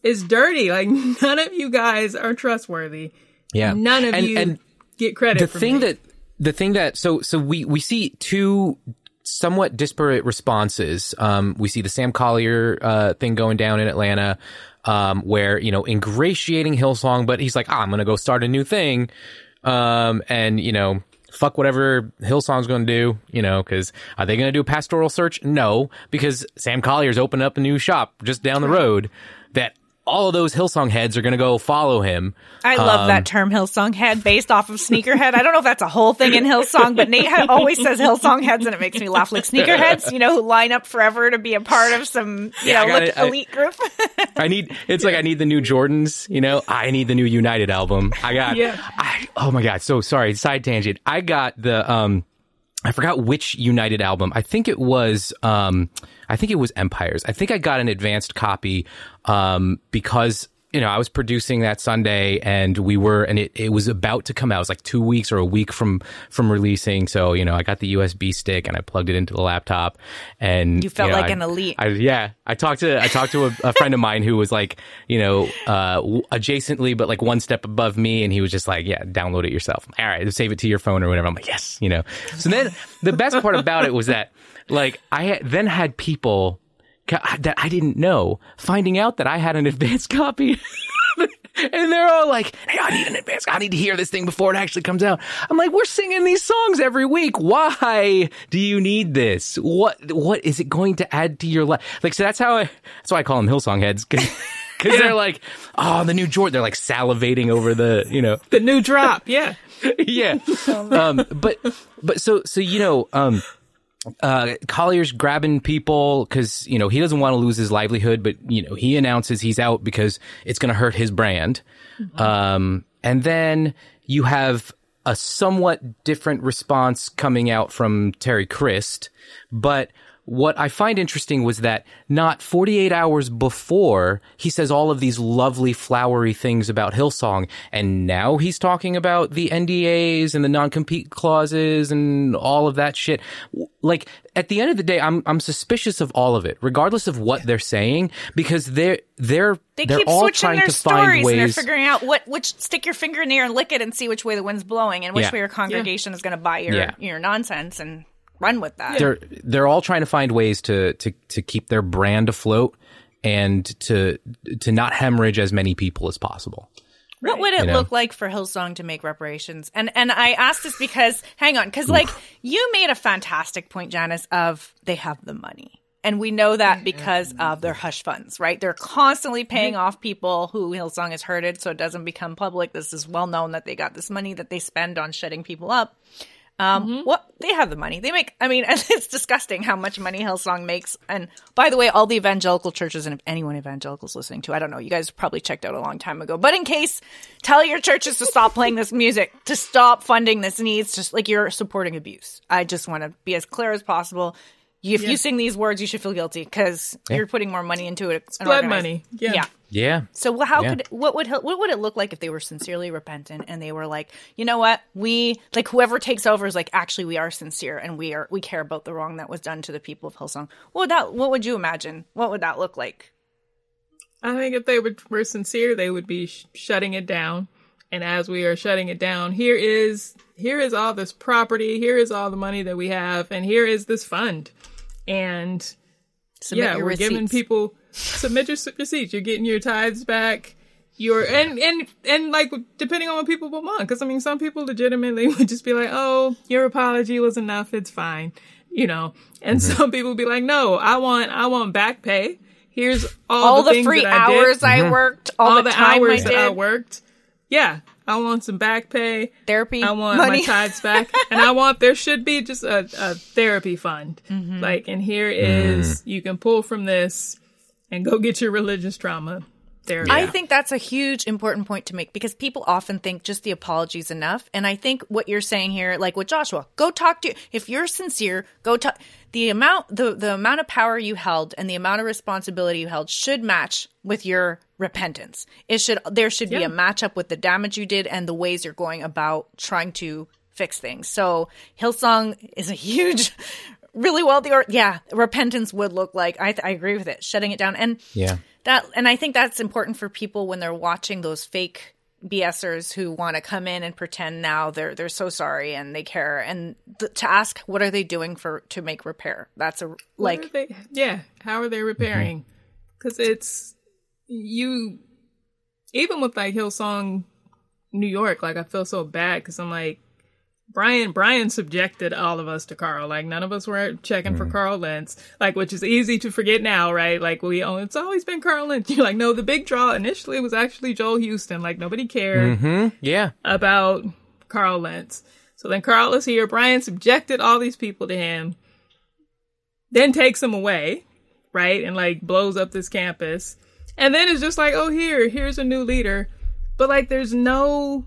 is dirty. Like (laughs) none of you guys are trustworthy. Yeah. None of and, you and get credit. the for thing me. that the thing that so so we we see two somewhat disparate responses. Um, we see the Sam Collier uh, thing going down in Atlanta, um, where you know ingratiating Hillsong, but he's like, ah, I'm gonna go start a new thing, um, and you know. Fuck whatever Hillsong's going to do, you know, because are they going to do a pastoral search? No, because Sam Collier's opened up a new shop just down the road that all of those Hillsong heads are going to go follow him. I love Um, that term Hillsong head based off of sneakerhead. I don't know if that's a whole thing in Hillsong, but Nate always says Hillsong heads and it makes me laugh like sneakerheads, you know, who line up forever to be a part of some, you Yeah, know, got look. I- elite group. I need it's like I need the new Jordans, you know. I need the new United album. I got Yeah. I oh my god, so sorry, side tangent. I got the um I forgot which United album. I think it was um I think it was Empires. I think I got an advanced copy um because you know, I was producing that Sunday and we were, and it, it was about to come out. It was like two weeks or a week from, from releasing. So, you know, I got the USB stick and I plugged it into the laptop and You felt know, like I- an elite. I, yeah, I talked to I talked to a, a friend of mine who was like, you know, uh, adjacently, but like one step above me, and he was just like, "Yeah, download it yourself. All right, save it to your phone or whatever." I'm like, "Yes," you know. So then the best part about it was that, like, I then had people that I didn't know finding out that I had an (laughs) advanced copy. and they're all like, "Hey, I need an advance. I need to hear this thing before it actually comes out." I'm like, "We're singing these songs every week. Why do you need this? What what is it going to add to your life?" Like, so that's how I that's why I call them Hillsong heads because (laughs) they're like, "Oh, the new Jordan." They're like salivating over the you know The new drop, yeah. (laughs) yeah. Um, but but so so you know um uh, Collier's grabbing people because you know he doesn't want to lose his livelihood, but you know he announces he's out because it's going to hurt his brand. Um, and then you have a somewhat different response coming out from Terry Crist, but what I find interesting was that not 48 hours before he says all of these lovely flowery things about Hillsong, and now he's talking about the NDAs and the non-compete clauses and all of that shit. Like at the end of the day, I'm I'm suspicious of all of it, regardless of what they're saying, because they're they're They are keep all switching trying their to find stories and they're figuring out what which stick your finger in the air and lick it and see which way the wind's blowing and which Yeah. way your congregation is going to buy your Yeah. your nonsense and run with that. they're they're all trying to find ways to to to keep their brand afloat and to to not hemorrhage as many people as possible. What would it You know? look like for Hillsong to make reparations? And and I ask this because hang on, because like you made a fantastic point, Janice, of they have the money. And we know that because of their hush funds, right? They're constantly paying mm-hmm. off people who Hillsong has hurted so it doesn't become public. This is well known that they got this money that they spend on shutting people up. Um, what they have the money. They make. I mean, (laughs) it's disgusting how much money Hillsong makes. And by the way, all the evangelical churches, and if anyone evangelical is listening to, I don't know, you guys probably checked out a long time ago. But in case, tell your churches to stop playing this music, to stop funding this needs, just like you're supporting abuse. I just want to be as clear as possible. If you sing these words, you should feel guilty because you're putting more money into it. It's blood money. Yeah. yeah. Yeah. So wh- how Yeah. could what would what would it look like if they were sincerely repentant and they were like, you know what, we like whoever takes over is like, actually, we are sincere and we are we care about the wrong that was done to the people of Hillsong. What would that? What would you imagine? What would that look like? I think if they were, were sincere, they would be sh- shutting it down. And as we are shutting it down, here is here is all this property, here is all the money that we have, and here is this fund. And Submit yeah, your we're giving people submit your s- receipts. You're getting your tithes back. You're and and and like depending on what people will want, because I mean, some people legitimately (laughs) would just be like, "Oh, your apology was enough. It's fine," you know. And Mm-hmm. some people would be like, "No, I want I want back pay. Here's all, all the things free that I did hours I worked, all, all the, the time hours I that I worked. Yeah, I want some back pay. therapy, I want money. my tithes back, (laughs) and I want there should be just a, a therapy fund. Mm-hmm. Like, and here is you can pull from this and go get your religious trauma therapy. I think that's a huge important point to make because people often think just the apology is enough. And I think what you're saying here, like with Joshua, go talk to if you're sincere, go talk the amount the, the amount of power you held and the amount of responsibility you held should match with your repentance. It should there should be Yeah. a matchup with the damage you did and the ways you're going about trying to fix things. So Hillsong is a huge (laughs) really wealthy or yeah, repentance would look like I, I agree with it. Shutting it down and Yeah. That and I think that's important for people when they're watching those fake BSers who want to come in and pretend now they're they're so sorry and they care and th- to ask what are they doing for to make repair. That's a like they, yeah, how are they repairing? Mm-hmm. Because it's you, even with like Hillsong, New York. Like I feel so bad because I'm like Brian. Brian subjected all of us to Carl. Like none of us were checking for Carl Lentz. Like which is easy to forget now, right? Like we, oh, it's always been Carl Lentz. (laughs) You're like, no, the big draw initially was actually Joel Houston. Like nobody cared Hmm? Yeah. about Carl Lentz. So then Carl is here. Brian subjected all these people to him, then takes them away, right? And like blows up this campus. And then it's just like, oh, here, here's a new leader. But like, there's no,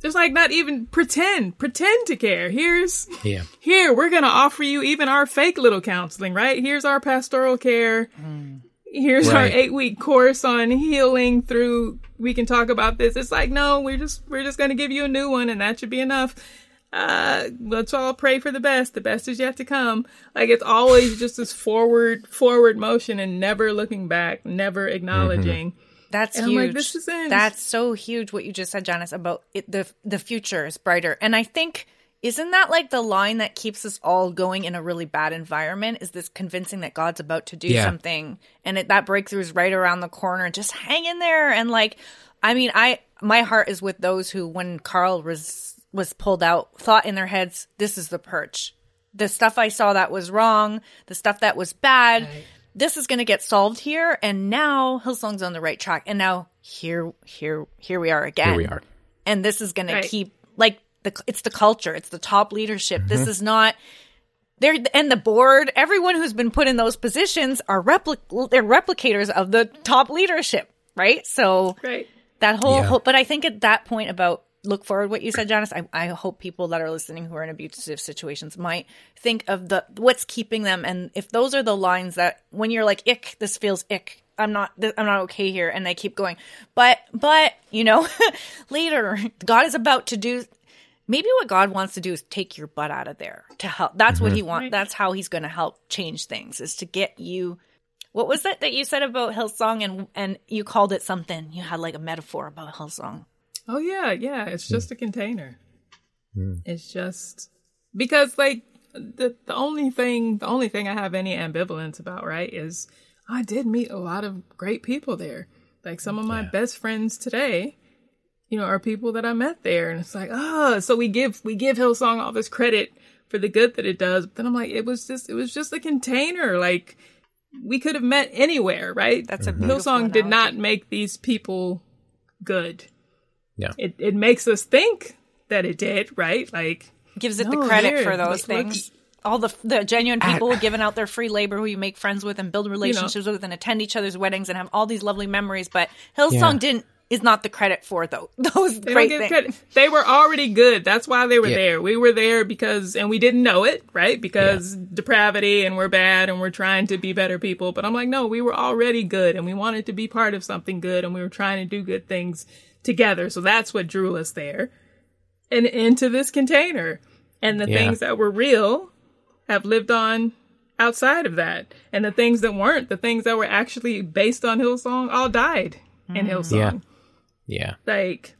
there's like not even pretend, pretend to care. Here's, Yeah. here, we're going to offer you even our fake little counseling, right? Here's our pastoral care. Here's our eight week course on healing through, we can talk about this. It's like, no, we're just, we're just going to give you a new one and that should be enough. Uh, let's all pray for the best. The best is yet to come. Like it's always just this forward, forward motion and never looking back, never acknowledging. That's And I'm huge. like, this is it. That's so huge what you just said, Janice, about it, the the future is brighter. And I think isn't that like the line that keeps us all going in a really bad environment? Is this convincing that God's about to do Yeah. something and it, that breakthrough is right around the corner? Just hang in there and like I mean, I my heart is with those who, when Carl was was pulled out, thought in their heads, "This is the perch. The stuff I saw that was wrong, the stuff that was bad." Right. This is going to get solved here, and now Hillsong's on the right track. And now here, here, here we are again. Here we are. and this is going Right. to keep like the it's the culture it's the top leadership this Mm-hmm. is not they're and the board everyone who's been put in those positions are replic they're replicators of the top leadership right so Right. that whole, Yeah. whole but i think at that point about look forward what you said janice. I, I hope people that are listening who are in abusive situations might think of the what's keeping them. And if those are the lines that when you're like ick this feels ick. I'm not th- i'm not okay here and they keep going. But but you know (laughs) later god is about to do maybe what god wants to do is take your butt out of there to help. That's what he mhm. wants that's how he's going to help change things is to get you what was that that you said about Hillsong and and you called it something? You had like a metaphor about Hillsong. Oh yeah, yeah. It's hmm. just a container. Hmm. It's just because like the the only thing the only thing I have any ambivalence about, right, is I did meet a lot of great people there. Like some of my best friends today, you know, are people that I met there. And it's like, oh, so we give we give Hillsong all this credit for the good that it does. But then I'm like, it was just it was just a container. Like we could have met anywhere, right? That's a mm-hmm. beautiful Hillsong did not make these people good. Yeah. It it makes us think that it did, right? Like Gives it No, the credit here, for those look- look- things. All the the genuine people giving out their free labor who you make friends with and build relationships with and attend each other's weddings and have all these lovely memories. But Hillsong Yeah. didn't is not the credit for though (laughs) those they great things. credit. They were already good. That's why they were Yeah. there. We were there because, and we didn't know it, right? Because depravity and we're bad and we're trying to be better people. But I'm like, no, we were already good and we wanted to be part of something good and we were trying to do good things together. So that's what drew us there and into this container. And the Yeah. things that were real have lived on outside of that. And the things that weren't, the things that were actually based on Hillsong, all died in mm. Hillsong Yeah. Yeah. like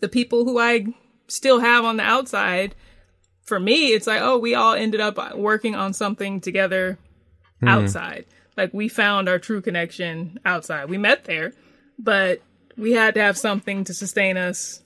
the people who I still have on the outside, for me, it's like, oh, we all ended up working on something together mm. outside. Like we found our true connection outside. We met there, but we had to have something to sustain us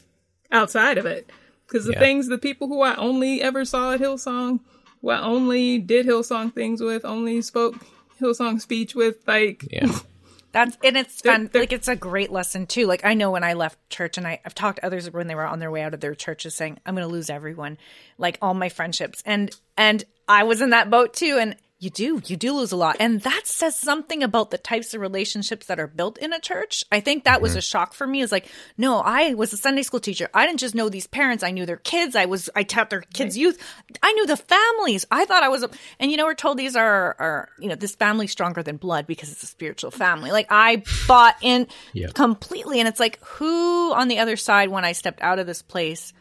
outside of it. Because the Yeah. things, the people who I only ever saw at Hillsong, who I only did Hillsong things with, only spoke Hillsong speech with, like, Yeah. (laughs) That's and it's fun. they're- like it's a great lesson too. Like I know when I left church, and I, I've talked to others when they were on their way out of their churches, saying I'm going to lose everyone, like all my friendships, and and I was in that boat too. And you do, you do lose a lot, and that says something about the types of relationships that are built in a church. I think that was a mm-hmm. shock for me. Is like, no, I was a Sunday school teacher. I didn't just know these parents. I knew their kids. I was, I taught their kids' youth. I knew the families. I thought I was, a, and you know, we're told these are, are, you know, this family's stronger than blood because it's a spiritual family. Like I bought in Yeah. completely, and it's like, who on the other side when I stepped out of this place?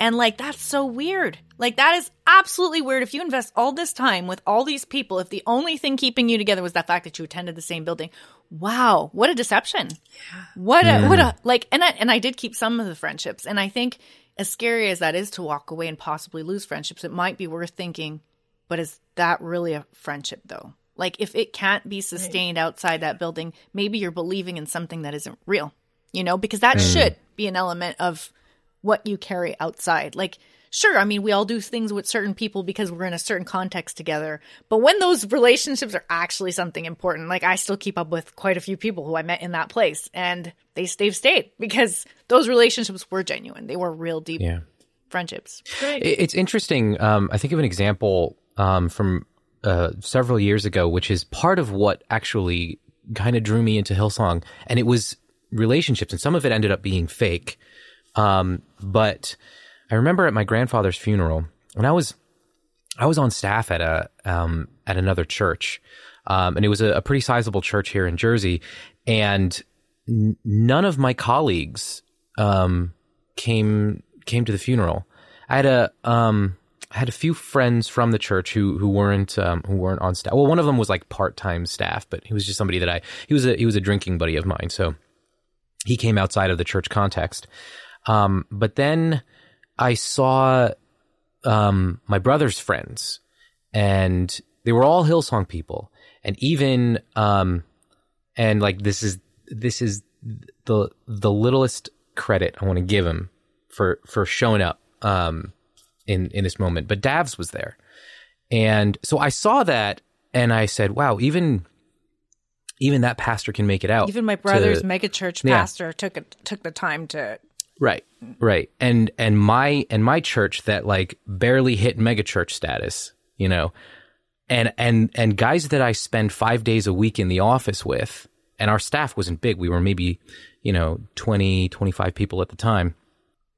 And like, that's so weird. Like, that is absolutely weird. If you invest all this time with all these people, if the only thing keeping you together was the fact that you attended the same building, wow, what a deception. What a, what a, mm. like, and I, and I did keep some of the friendships. And I think as scary as that is to walk away and possibly lose friendships, it might be worth thinking, but is that really a friendship though? Like, if it can't be sustained outside that building, maybe you're believing in something that isn't real, you know, because that mm. should be an element of what you carry outside. Like, sure, I mean, we all do things with certain people because we're in a certain context together. But when those (laughs) relationships are actually something important, like I still keep up with quite a few people who I met in that place and they they've stayed because those relationships were genuine. They were real deep Yeah. friendships. Right. It- It's interesting. Um, I think of an example um, from uh, several years ago, which is part of what actually kind of drew me into Hillsong, and it was relationships, and some of it ended up being fake. Um, but I remember at my grandfather's funeral, when I was I was on staff at a um, at another church, um, and it was a, a pretty sizable church here in Jersey, and n- none of my colleagues um, came came to the funeral. I had a um, I had a few friends from the church who who weren't um, who weren't on staff. Well, one of them was like part time staff, but he was just somebody that I he was a he was a drinking buddy of mine, so he came outside of the church context. Um, but then I saw um, my brother's friends, and they were all Hillsong people, and even um, and like this is this is the the littlest credit I want to give him for for showing up um in in this moment. But Davs was there, and so I saw that, and I said, "Wow, even." Even that pastor can make it out. Even my brother's to- megachurch Yeah. pastor took it took the time to Right. Right. And and my and my church that like barely hit megachurch status, you know. And and and guys that I spend 5 days a week in the office with and our staff wasn't big. We were maybe, you know, 20 25 people at the time.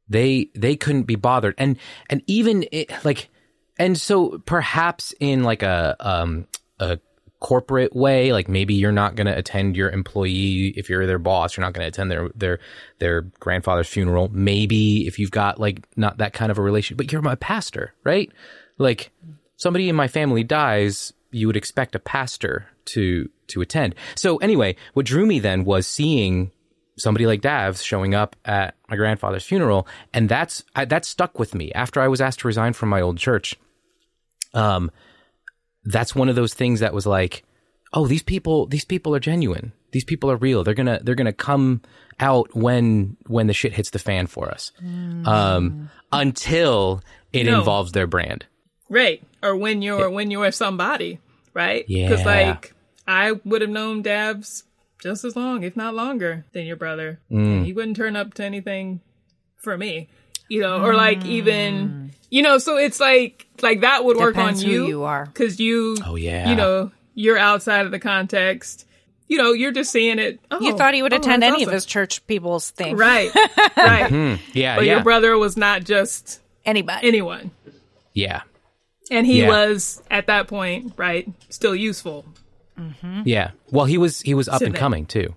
They they couldn't be bothered. And and even it, like and so perhaps in like a um a corporate way like maybe you're not going to attend your employee if you're their boss you're not going to attend their their their grandfather's funeral. Maybe if you've got like not that kind of a relation but you're my pastor right? Like somebody in my family dies you would expect a pastor to to attend. So anyway what drew me then was seeing somebody like Davs showing up at my grandfather's funeral, and that's I, that stuck with me. After I was asked to resign from my old church, um, that's one of those things that was like, oh, these people, these people are genuine. These people are real. They're gonna they're gonna come out when when the shit hits the fan for us. Um, until it No. involves their brand. Right. Or when you're when you're somebody, right? Because Yeah. like I would have known Dabs just as long, if not longer, than your brother. Mm. And he wouldn't turn up to anything for me. You know, or like even mm. you know, so it's like like that would work on Depends who you. you are. Cause you Oh, yeah. you know, you're outside of the context. You know, you're just seeing it. Oh, You thought he would oh, attend that's any of his church people's thing. Right. (laughs) Right. Hmm. Yeah, But yeah, your brother was not just Anybody. anyone. yeah, And he Yeah. was at that point, right, still useful. Mm-hmm. yeah. Well, he was he was up So and then- coming too.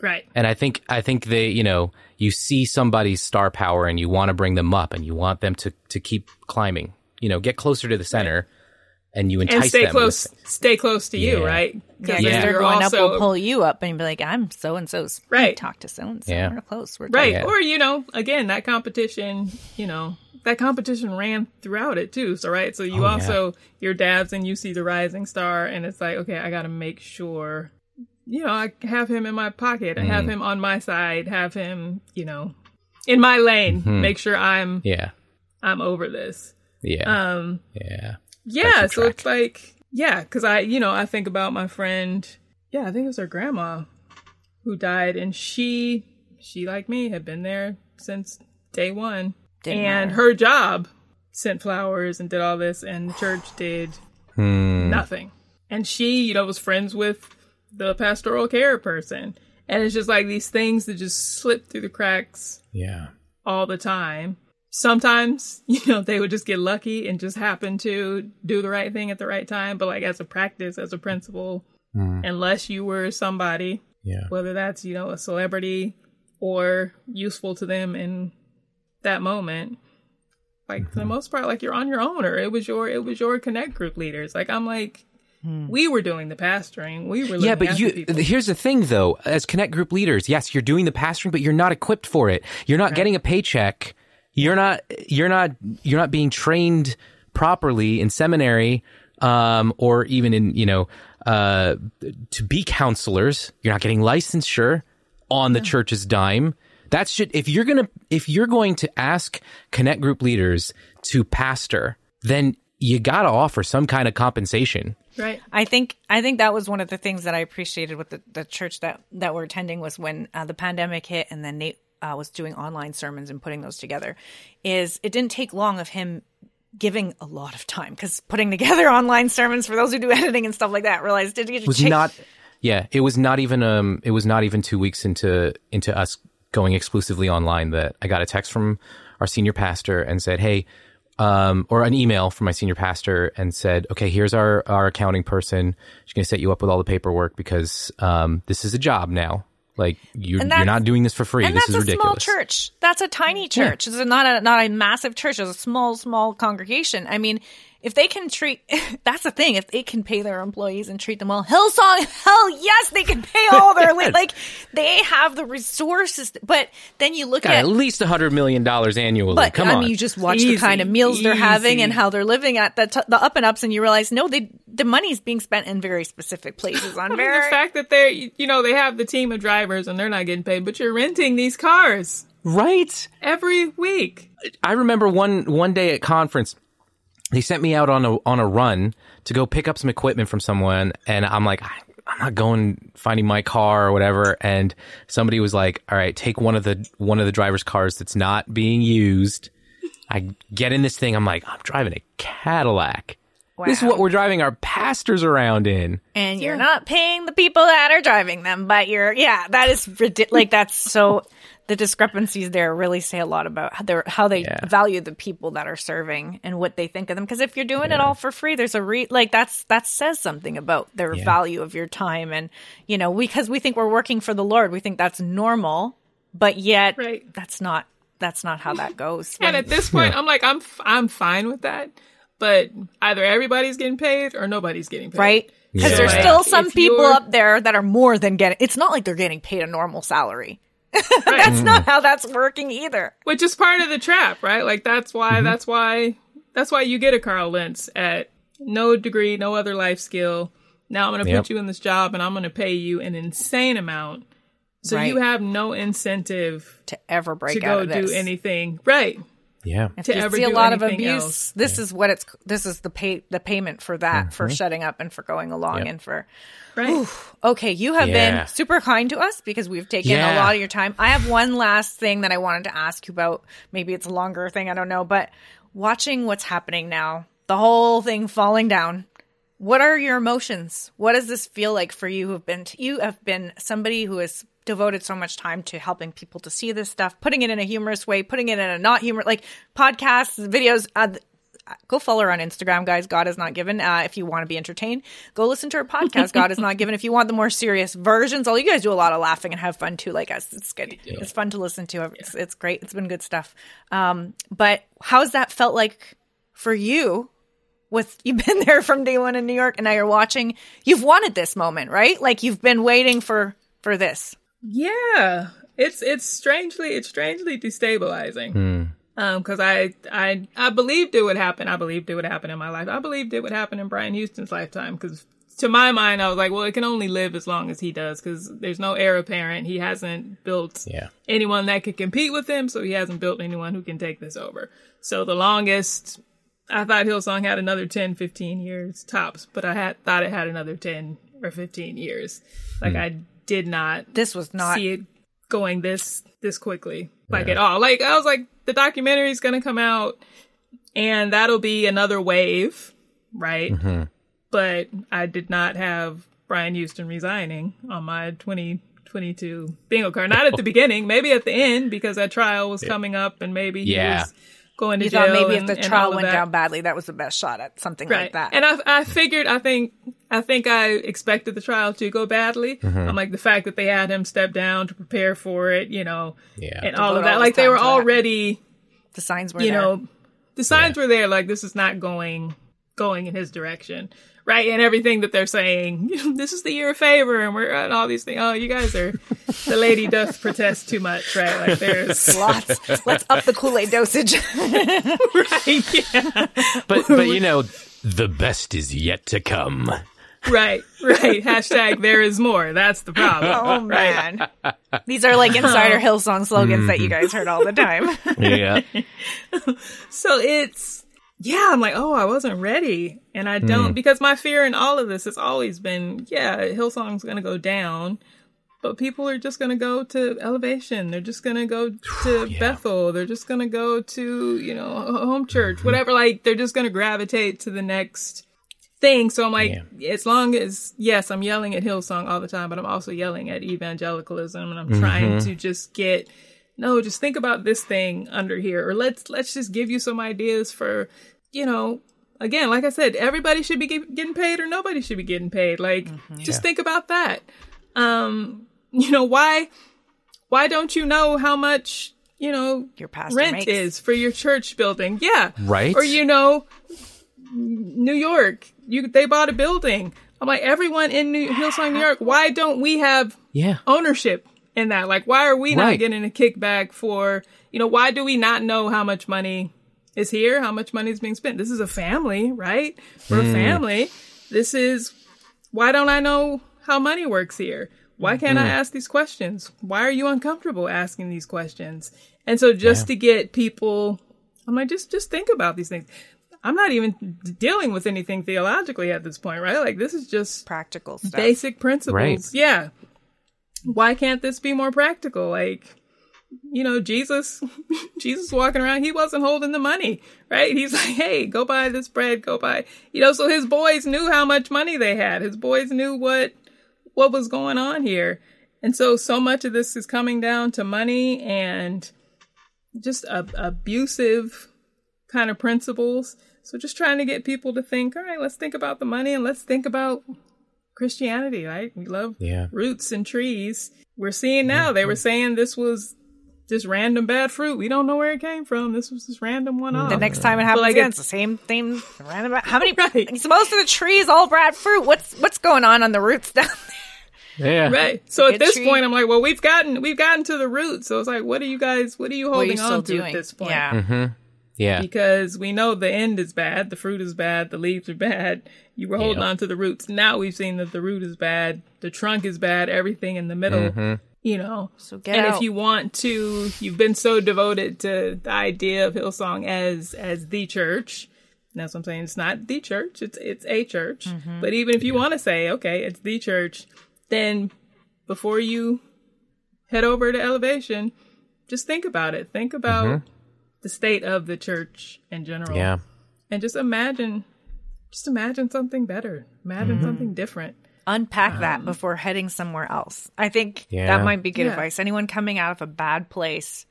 Right. And I think I think they, you know, you see somebody's star power and you want to bring them up and you want them to to keep climbing. You know, get closer to the center and you entice And stay them. close with- stay close to you, Yeah. right? Yeah, then because they're going also- up, will pull you up and be like, I'm so and so's. Right. Talk to so and so. We're close. We're Right. Yeah. Or, you know, again, that competition, you know, that competition ran throughout it too. So right. So you Oh, yeah. also your dabs and you see the rising star and it's like, okay, I gotta make sure you know, I have him in my pocket. I have him on my side, have him, you know, in my lane. Mm-hmm. Make sure I'm Yeah. I'm over this. Yeah. Um yeah. Yeah, so track. it's like, yeah, because I, you know, I think about my friend. Yeah, I think it was her grandma who died, and she, she like me, had been there since day one, Didn't and matter. her job sent flowers and did all this, and the church did Hmm. nothing. And she, you know, was friends with the pastoral care person, and it's just like these things that just slip through the cracks Yeah. all the time. Sometimes, (laughs) you know, they would just get lucky and just happen to do the right thing at the right time. But like as a practice, as a principle, mm-hmm. unless you were somebody, Yeah. whether that's, you know, a celebrity or useful to them in that moment, like for the mm-hmm. most part, like you're on your own or it was your it was your connect group leaders. Like I'm like we were doing the pastoring. We were Yeah, but you people. here's the thing though, as connect group leaders, yes, you're doing the pastoring, but you're not equipped for it. You're not getting a paycheck. You're not you're not you're not being trained properly in seminary um or even in, you know, uh to be counselors. You're not getting licensure on the church's dime. That should if you're going to if you're going to ask connect group leaders to pastor, then you got to offer some kind of compensation. right. I think I think that was one of the things that I appreciated with the, the church that that we're attending was when uh, the pandemic hit and then Nate uh, was doing online sermons and putting those together. Is it didn't take long of him giving a lot of time because putting together (laughs) online sermons for those who do editing and stuff like that realized it, was cha- not yeah it was not even um it was not even two weeks into into us going exclusively online that i got a text from our senior pastor and said hey um or an email from my senior pastor and said okay here's our our accounting person she's going to set you up with all the paperwork because um this is a job now like you you're not doing this for free and this that's is a ridiculous small church. That's a tiny church. It's not a not a massive church. It's a small, small congregation. I mean, if they can treat, (laughs) that's the thing. If they can pay their employees and treat them well, Hillsong, (laughs) hell yes, they can pay all their (laughs) Yes. like they have the resources. But then you look Got at at least a hundred million dollars annually. But Come I on. mean, you just watch the kind of meals they're having and how they're living at the t- the up and ups, and you realize no, they the money's being spent in very specific places on I mean, very the fact that they're, you know, they have the team of drivers and they're not getting paid, but you're renting these cars right. every week. I remember one one day at conference, they sent me out on a on a run to go pick up some equipment from someone, and I'm like, I- I'm not going finding my car or whatever. And somebody was like, All right, take one of the one of the driver's cars that's not being used. I get in this thing. I'm like, I'm driving a Cadillac. This is what we're driving our pastors around in. and you're not paying the people that are driving them, but you're yeah, that is ridiculous. Like that's so the discrepancies there really say a lot about how they how they Yeah. value the people that are serving and what they think of them. Because if you're doing it all for free, there's a re like that's that says something about their Yeah. value of your time, and you know because we think we're working for the Lord, we think that's normal, but yet Right. that's not that's not how that goes. (laughs) And When- at this point, I'm like, I'm, f- I'm fine with that. But either everybody's getting paid or nobody's getting paid. right? Because Yeah. there's still some if people up there that are more than getting. It's not like they're getting paid a normal salary. (laughs) that's not how that's working either. which is part of the trap, right? Like that's why Mm-hmm. that's why that's why you get a Carl Lentz at no degree, no other life skill. Now I'm going to Yep. put you in this job and I'm going to pay you an insane amount. So Right. you have no incentive To ever break to out go of do this. anything. Right. Yeah. If to you ever see a lot of abuse, else. this is what it's. This is the pay the payment for that for mm-hmm. shutting up and for going along Yep. and for. Right. Okay, you have Yeah. been super kind to us because we've taken Yeah. a lot of your time. I have one last thing that I wanted to ask you about. Maybe it's a longer thing, I don't know, but watching what's happening now, the whole thing falling down. What are your emotions? What does this feel like for you have been you have been somebody who has devoted so much time to helping people to see this stuff, putting it in a humorous way, putting it in a not humor like podcasts, videos, uh, go follow her on Instagram, guys. God is not given. Uh, if you want to be entertained, go listen to her podcast. God is not given. If you want the more serious versions, all you guys do a lot of laughing and have fun too, like us. It's good. It's fun to listen to. It's, it's great. It's been good stuff. Um, but how's that felt like for you? With (laughs) you've been there from day one in New York, and now you're watching. You've wanted this moment, right? Like you've been waiting for for this. Yeah, it's it's strangely it's strangely destabilizing. Um, because I I I believed it would happen. I believed it would happen in my life. I believed it would happen in Brian Houston's lifetime. Because to my mind, I was like, well, it can only live as long as he does. Because there's no heir apparent. He hasn't built Yeah. anyone that could compete with him, so he hasn't built anyone who can take this over. So the longest. I thought Hillsong had another 10, 15 years tops, but I had thought it had another 10 or 15 years. Like hmm. I did not This was not see it going this this quickly. Like at all. Like i was like the documentary is gonna come out and that'll be another wave right? Mm-hmm. But i did not have brian houston resigning on my 2022 bingo card. Not at the (laughs) beginning maybe at the end because that trial was coming up and maybe he Yeah. was going to You jail thought maybe and- if the trial went down badly, that was the best shot at something like that. And I, I figured, I think, I think I expected the trial to go badly. Mm-hmm. I'm like the fact that they had him step down to prepare for it, you know, Yeah. and all of that. his Like they were already, the signs were you there. know, the signs were there. Like this is not going, going in his direction, right? And everything that they're saying, (laughs) this is the year of favor, and we're and all these things. Oh, you guys are, the lady does protest too much, right? Like there's, (laughs) Lots. Let's up the Kool Aid dosage. (laughs) right, yeah. But but you know, the best is yet to come. Right, right. Hashtag there is more. That's the problem. oh man, these are like Insider Hillsong slogans that you mm-hmm. guys heard all the time. Yeah. So it's, yeah, I'm like, oh, I wasn't ready. And I don't, hmm. because my fear in all of this has always been, yeah, Hillsong's going to go down, but people are just going to go to Elevation. They're just going to go (sighs) to Yeah. Bethel. They're just going to go to, you know, home mm-hmm. church, whatever. Like, they're just going to gravitate to the next thing. So I'm like, as long as, yes, I'm yelling at Hillsong all the time, but I'm also yelling at evangelicalism and I'm trying mm-hmm. to just get, no, just think about this thing under here, or let's let's just give you some ideas for, you know, again, like I said, everybody should be get, getting paid or nobody should be getting paid. Like, just think about that. Um, you know why? Why don't you know how much you know Your pastor rent makes. is for your church building? Yeah, Right. Or you know, New York, you they bought a building. I'm like, everyone in New Hillsong, New (laughs) York, why don't we have Yeah. ownership in that? Like, why are we Right. not getting a kickback for, you know, why do we not know how much money is here, how much money is being spent? This is a family, right? We're a family. This is, why don't I know how money works here? Why can't I mm. ask these questions? Why are you uncomfortable asking these questions? And so just to get people, I'm like, just, just think about these things. I'm not even dealing with anything theologically at this point, right? Like, this is just Practical stuff. basic principles. Right. Yeah. Why can't this be more practical? Like, you know, Jesus, (laughs) Jesus walking around, he wasn't holding the money, right? He's like, hey, go buy this bread, go buy, you know, so his boys knew how much money they had. His boys knew what, what was going on here. And so, so much of this is coming down to money and just a, abusive kind of principles. So just trying to get people to think, all right, let's think about the money and let's think about Christianity, right? We love Yeah. roots and trees. We're seeing now, they were saying this was just random bad fruit. We don't know where it came from. This was just random one off. the next time it happens like, again, it's- it's the same thing. Random. How many? (laughs) Right. So most of the trees all bad fruit. What's what's going on on the roots down there? Yeah. Right. So at this tree. point, I'm like, well, we've gotten we've gotten to the roots. So it's like, what are you guys? What are you What are you holding on to doing? at this point? Yeah. Mm-hmm. Yeah. because we know the end is bad, the fruit is bad, the leaves are bad. You were holding Yep. on to the roots. Now we've seen that the root is bad, the trunk is bad, everything in the middle. Mm-hmm. You know. So get it. and out. if you want to, you've been so devoted to the idea of Hillsong as as the church. That's what I'm saying. It's not the church. It's it's a church. Mm-hmm. But even if you want to say, okay, it's the church, then before you head over to elevation, just think about it. Think about mm-hmm. The state of the church in general. Yeah. And just imagine just imagine something better. Imagine Mm-hmm. something different. Unpack that before heading somewhere else. I think Yeah. that might be good Yeah. advice. Anyone coming out of a bad place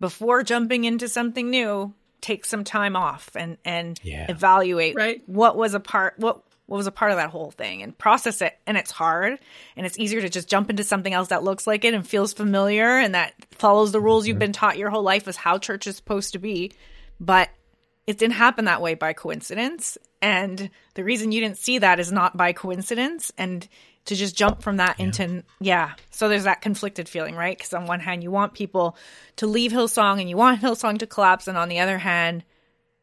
before jumping into something new, take some time off and and Yeah. evaluate Right. what was a part what what was a part of that whole thing and process it and it's hard and it's easier to just jump into something else that looks like it and feels familiar and that follows the rules you've mm-hmm. been taught your whole life is how church is supposed to be but it didn't happen that way by coincidence and the reason you didn't see that is not by coincidence and to just jump from that into yeah so there's that conflicted feeling right because on one hand you want people to leave hillsong and you want (laughs) hillsong to collapse and on the other hand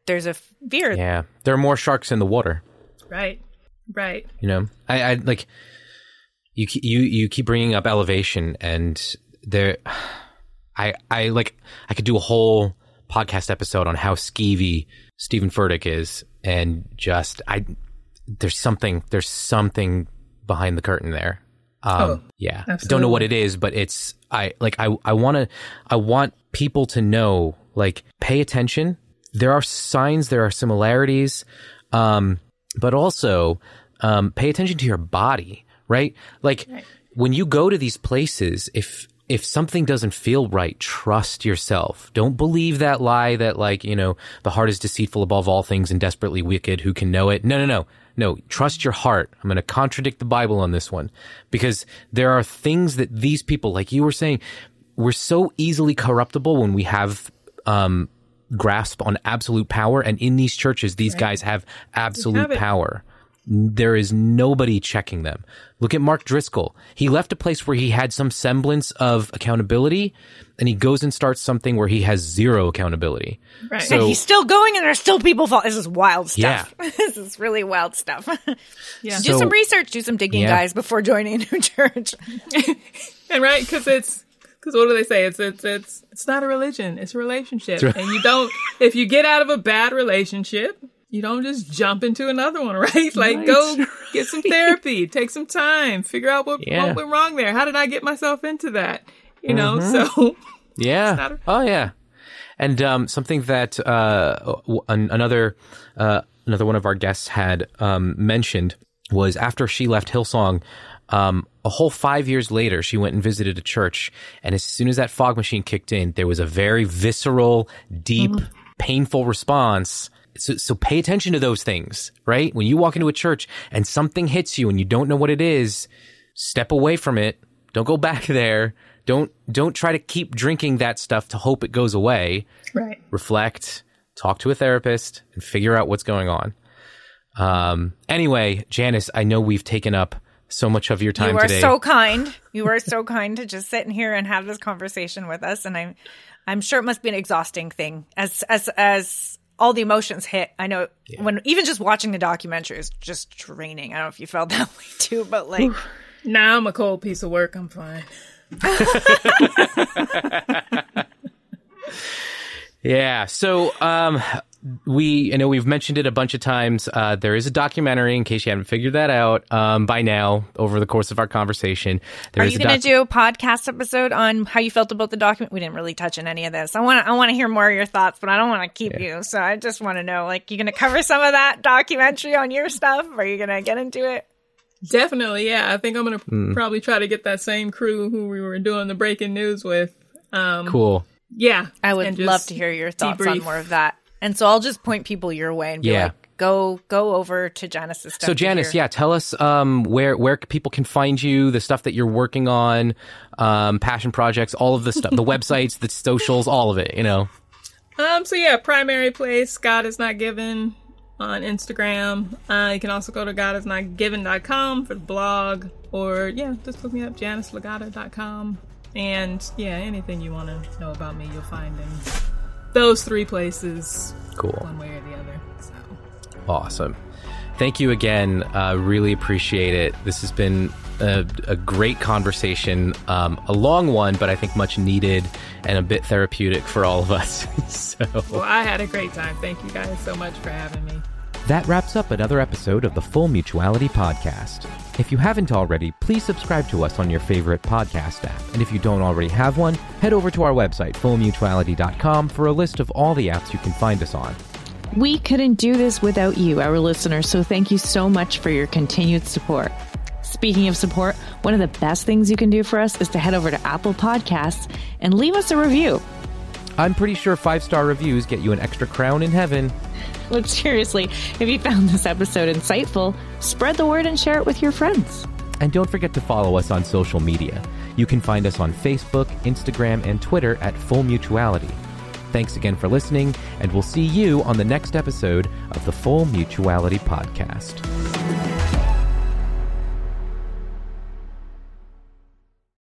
there's a fear Yeah. There are more sharks in the water. Right. Right. You know, I, I like you. You you keep bringing up elevation, and there, I I like I could do a whole podcast episode on how skeevy Stephen Furtick is, and just I there's something there's something behind the curtain there. Um, Oh, yeah, I don't know what it is, but it's I like I I want to I want people to know like pay attention. There are signs, there are similarities, um, but also um, pay attention to your body, right? Like when you go to these places, if if something doesn't feel right, trust yourself. Don't believe that lie that like, you know, the heart is deceitful above all things and desperately wicked. Who can know it? No, no, no. No, trust your heart. I'm going to contradict the Bible on this one because there are things that these people, like you were saying, we're so easily corruptible when we have, um, grasp on absolute power. And in these churches, these guys have absolute have power. There is nobody checking them. Look at Mark Driscoll. He left a place where he had some semblance of accountability and he goes and starts something where he has zero accountability. Right. So- and he's still going and there's still people fall this is wild stuff. Yeah. stuff (laughs) this is really wild stuff (laughs) Yeah. do So- some research do some digging Yeah. guys before joining a new church (laughs) And right, because it's because what do they say? It's it's it's it's not a religion. It's a relationship, and you don't. If you get out of a bad relationship, you don't just jump into another one, (laughs) right? Like go (laughs) get some therapy, take some time, figure out what, Yeah. what went wrong there. How did I get myself into that? You know, so (laughs) Yeah. a- oh yeah. And um, something that uh, w- another uh, another one of our guests had um, mentioned was after she left Hillsong, um, a whole five years later, she went and visited a church, and as soon as that fog machine kicked in, there was a very visceral, deep, painful response. So, so pay attention to those things, right? When you walk into a church and something hits you and you don't know what it is, step away from it. Don't go (laughs) back there. Don't don't try to keep drinking that stuff to hope it goes away. right. Reflect, talk to a therapist, and figure out what's going on. Um, anyway, Janice, I know we've taken up so much of your time you are today. so kind. You are so (laughs) kind to just sit in here and have this conversation with us. And I'm, I'm sure it must be an exhausting thing as as as all the emotions hit. I know when even just watching the documentary is just draining. I don't know if you felt (laughs) that way too, but like, Nah, I'm a cold piece of work. I'm fine. (laughs) Yeah. So, um, we, I know we've mentioned it a bunch of times. Uh, there is a documentary, in case you haven't figured that out, um, by now over the course of our conversation. There are is you a going doc- to do a podcast episode on how you felt about the document? We didn't really touch on any of this. I want to, I want to hear more of your thoughts, but I don't want to keep you. So I just want to know, like, you going to cover some of that documentary on your stuff? Are you going to get into it? Definitely, yeah. I think I'm gonna Hmm. probably try to get that same crew who we were doing the breaking news with. Um, Cool. Yeah, I would just love to hear your thoughts on more of that. And so I'll just point people your way and be Yeah. like, go go over to Janice's stuff. So Janice, hear. yeah, tell us um, where where people can find you, the stuff that you're working on, um, passion projects, all of the stuff, the (laughs) websites, the socials, all of it. You know. Um, so yeah, primary place, God is not given on Instagram. Uh, you can also go to godisnotgiven.com for the blog, or yeah, just look me up, janicelegata.com. And yeah, anything you want to know about me, you'll find in those three places, Cool. one way or the other. So Awesome. Thank you again. Uh, really appreciate it. This has been a, a great conversation, um, a long one, but I think much needed and a bit therapeutic for all of us. (laughs) so well, I had a great time. Thank you guys so much for having me. that wraps up another episode of the Full Mutuality Podcast. If you haven't already, please subscribe to us on your favorite podcast app. And if you don't already have one, head over to our website, fullmutuality.com, for a list of all the apps you can find us on. We couldn't do this without you, our listeners, so thank you so much for your continued support. Speaking of support, one of the best things you can do for us is to head over to Apple Podcasts and leave us a review. I'm pretty sure five star reviews get you an extra crown in heaven. (laughs) But seriously, if you found this episode insightful, spread the word and share it with your friends. And don't forget to follow us on social media. You can find us on Facebook, Instagram, and Twitter at Full Mutuality. Thanks again for listening, and we'll see you on the next episode of the Full Mutuality Podcast.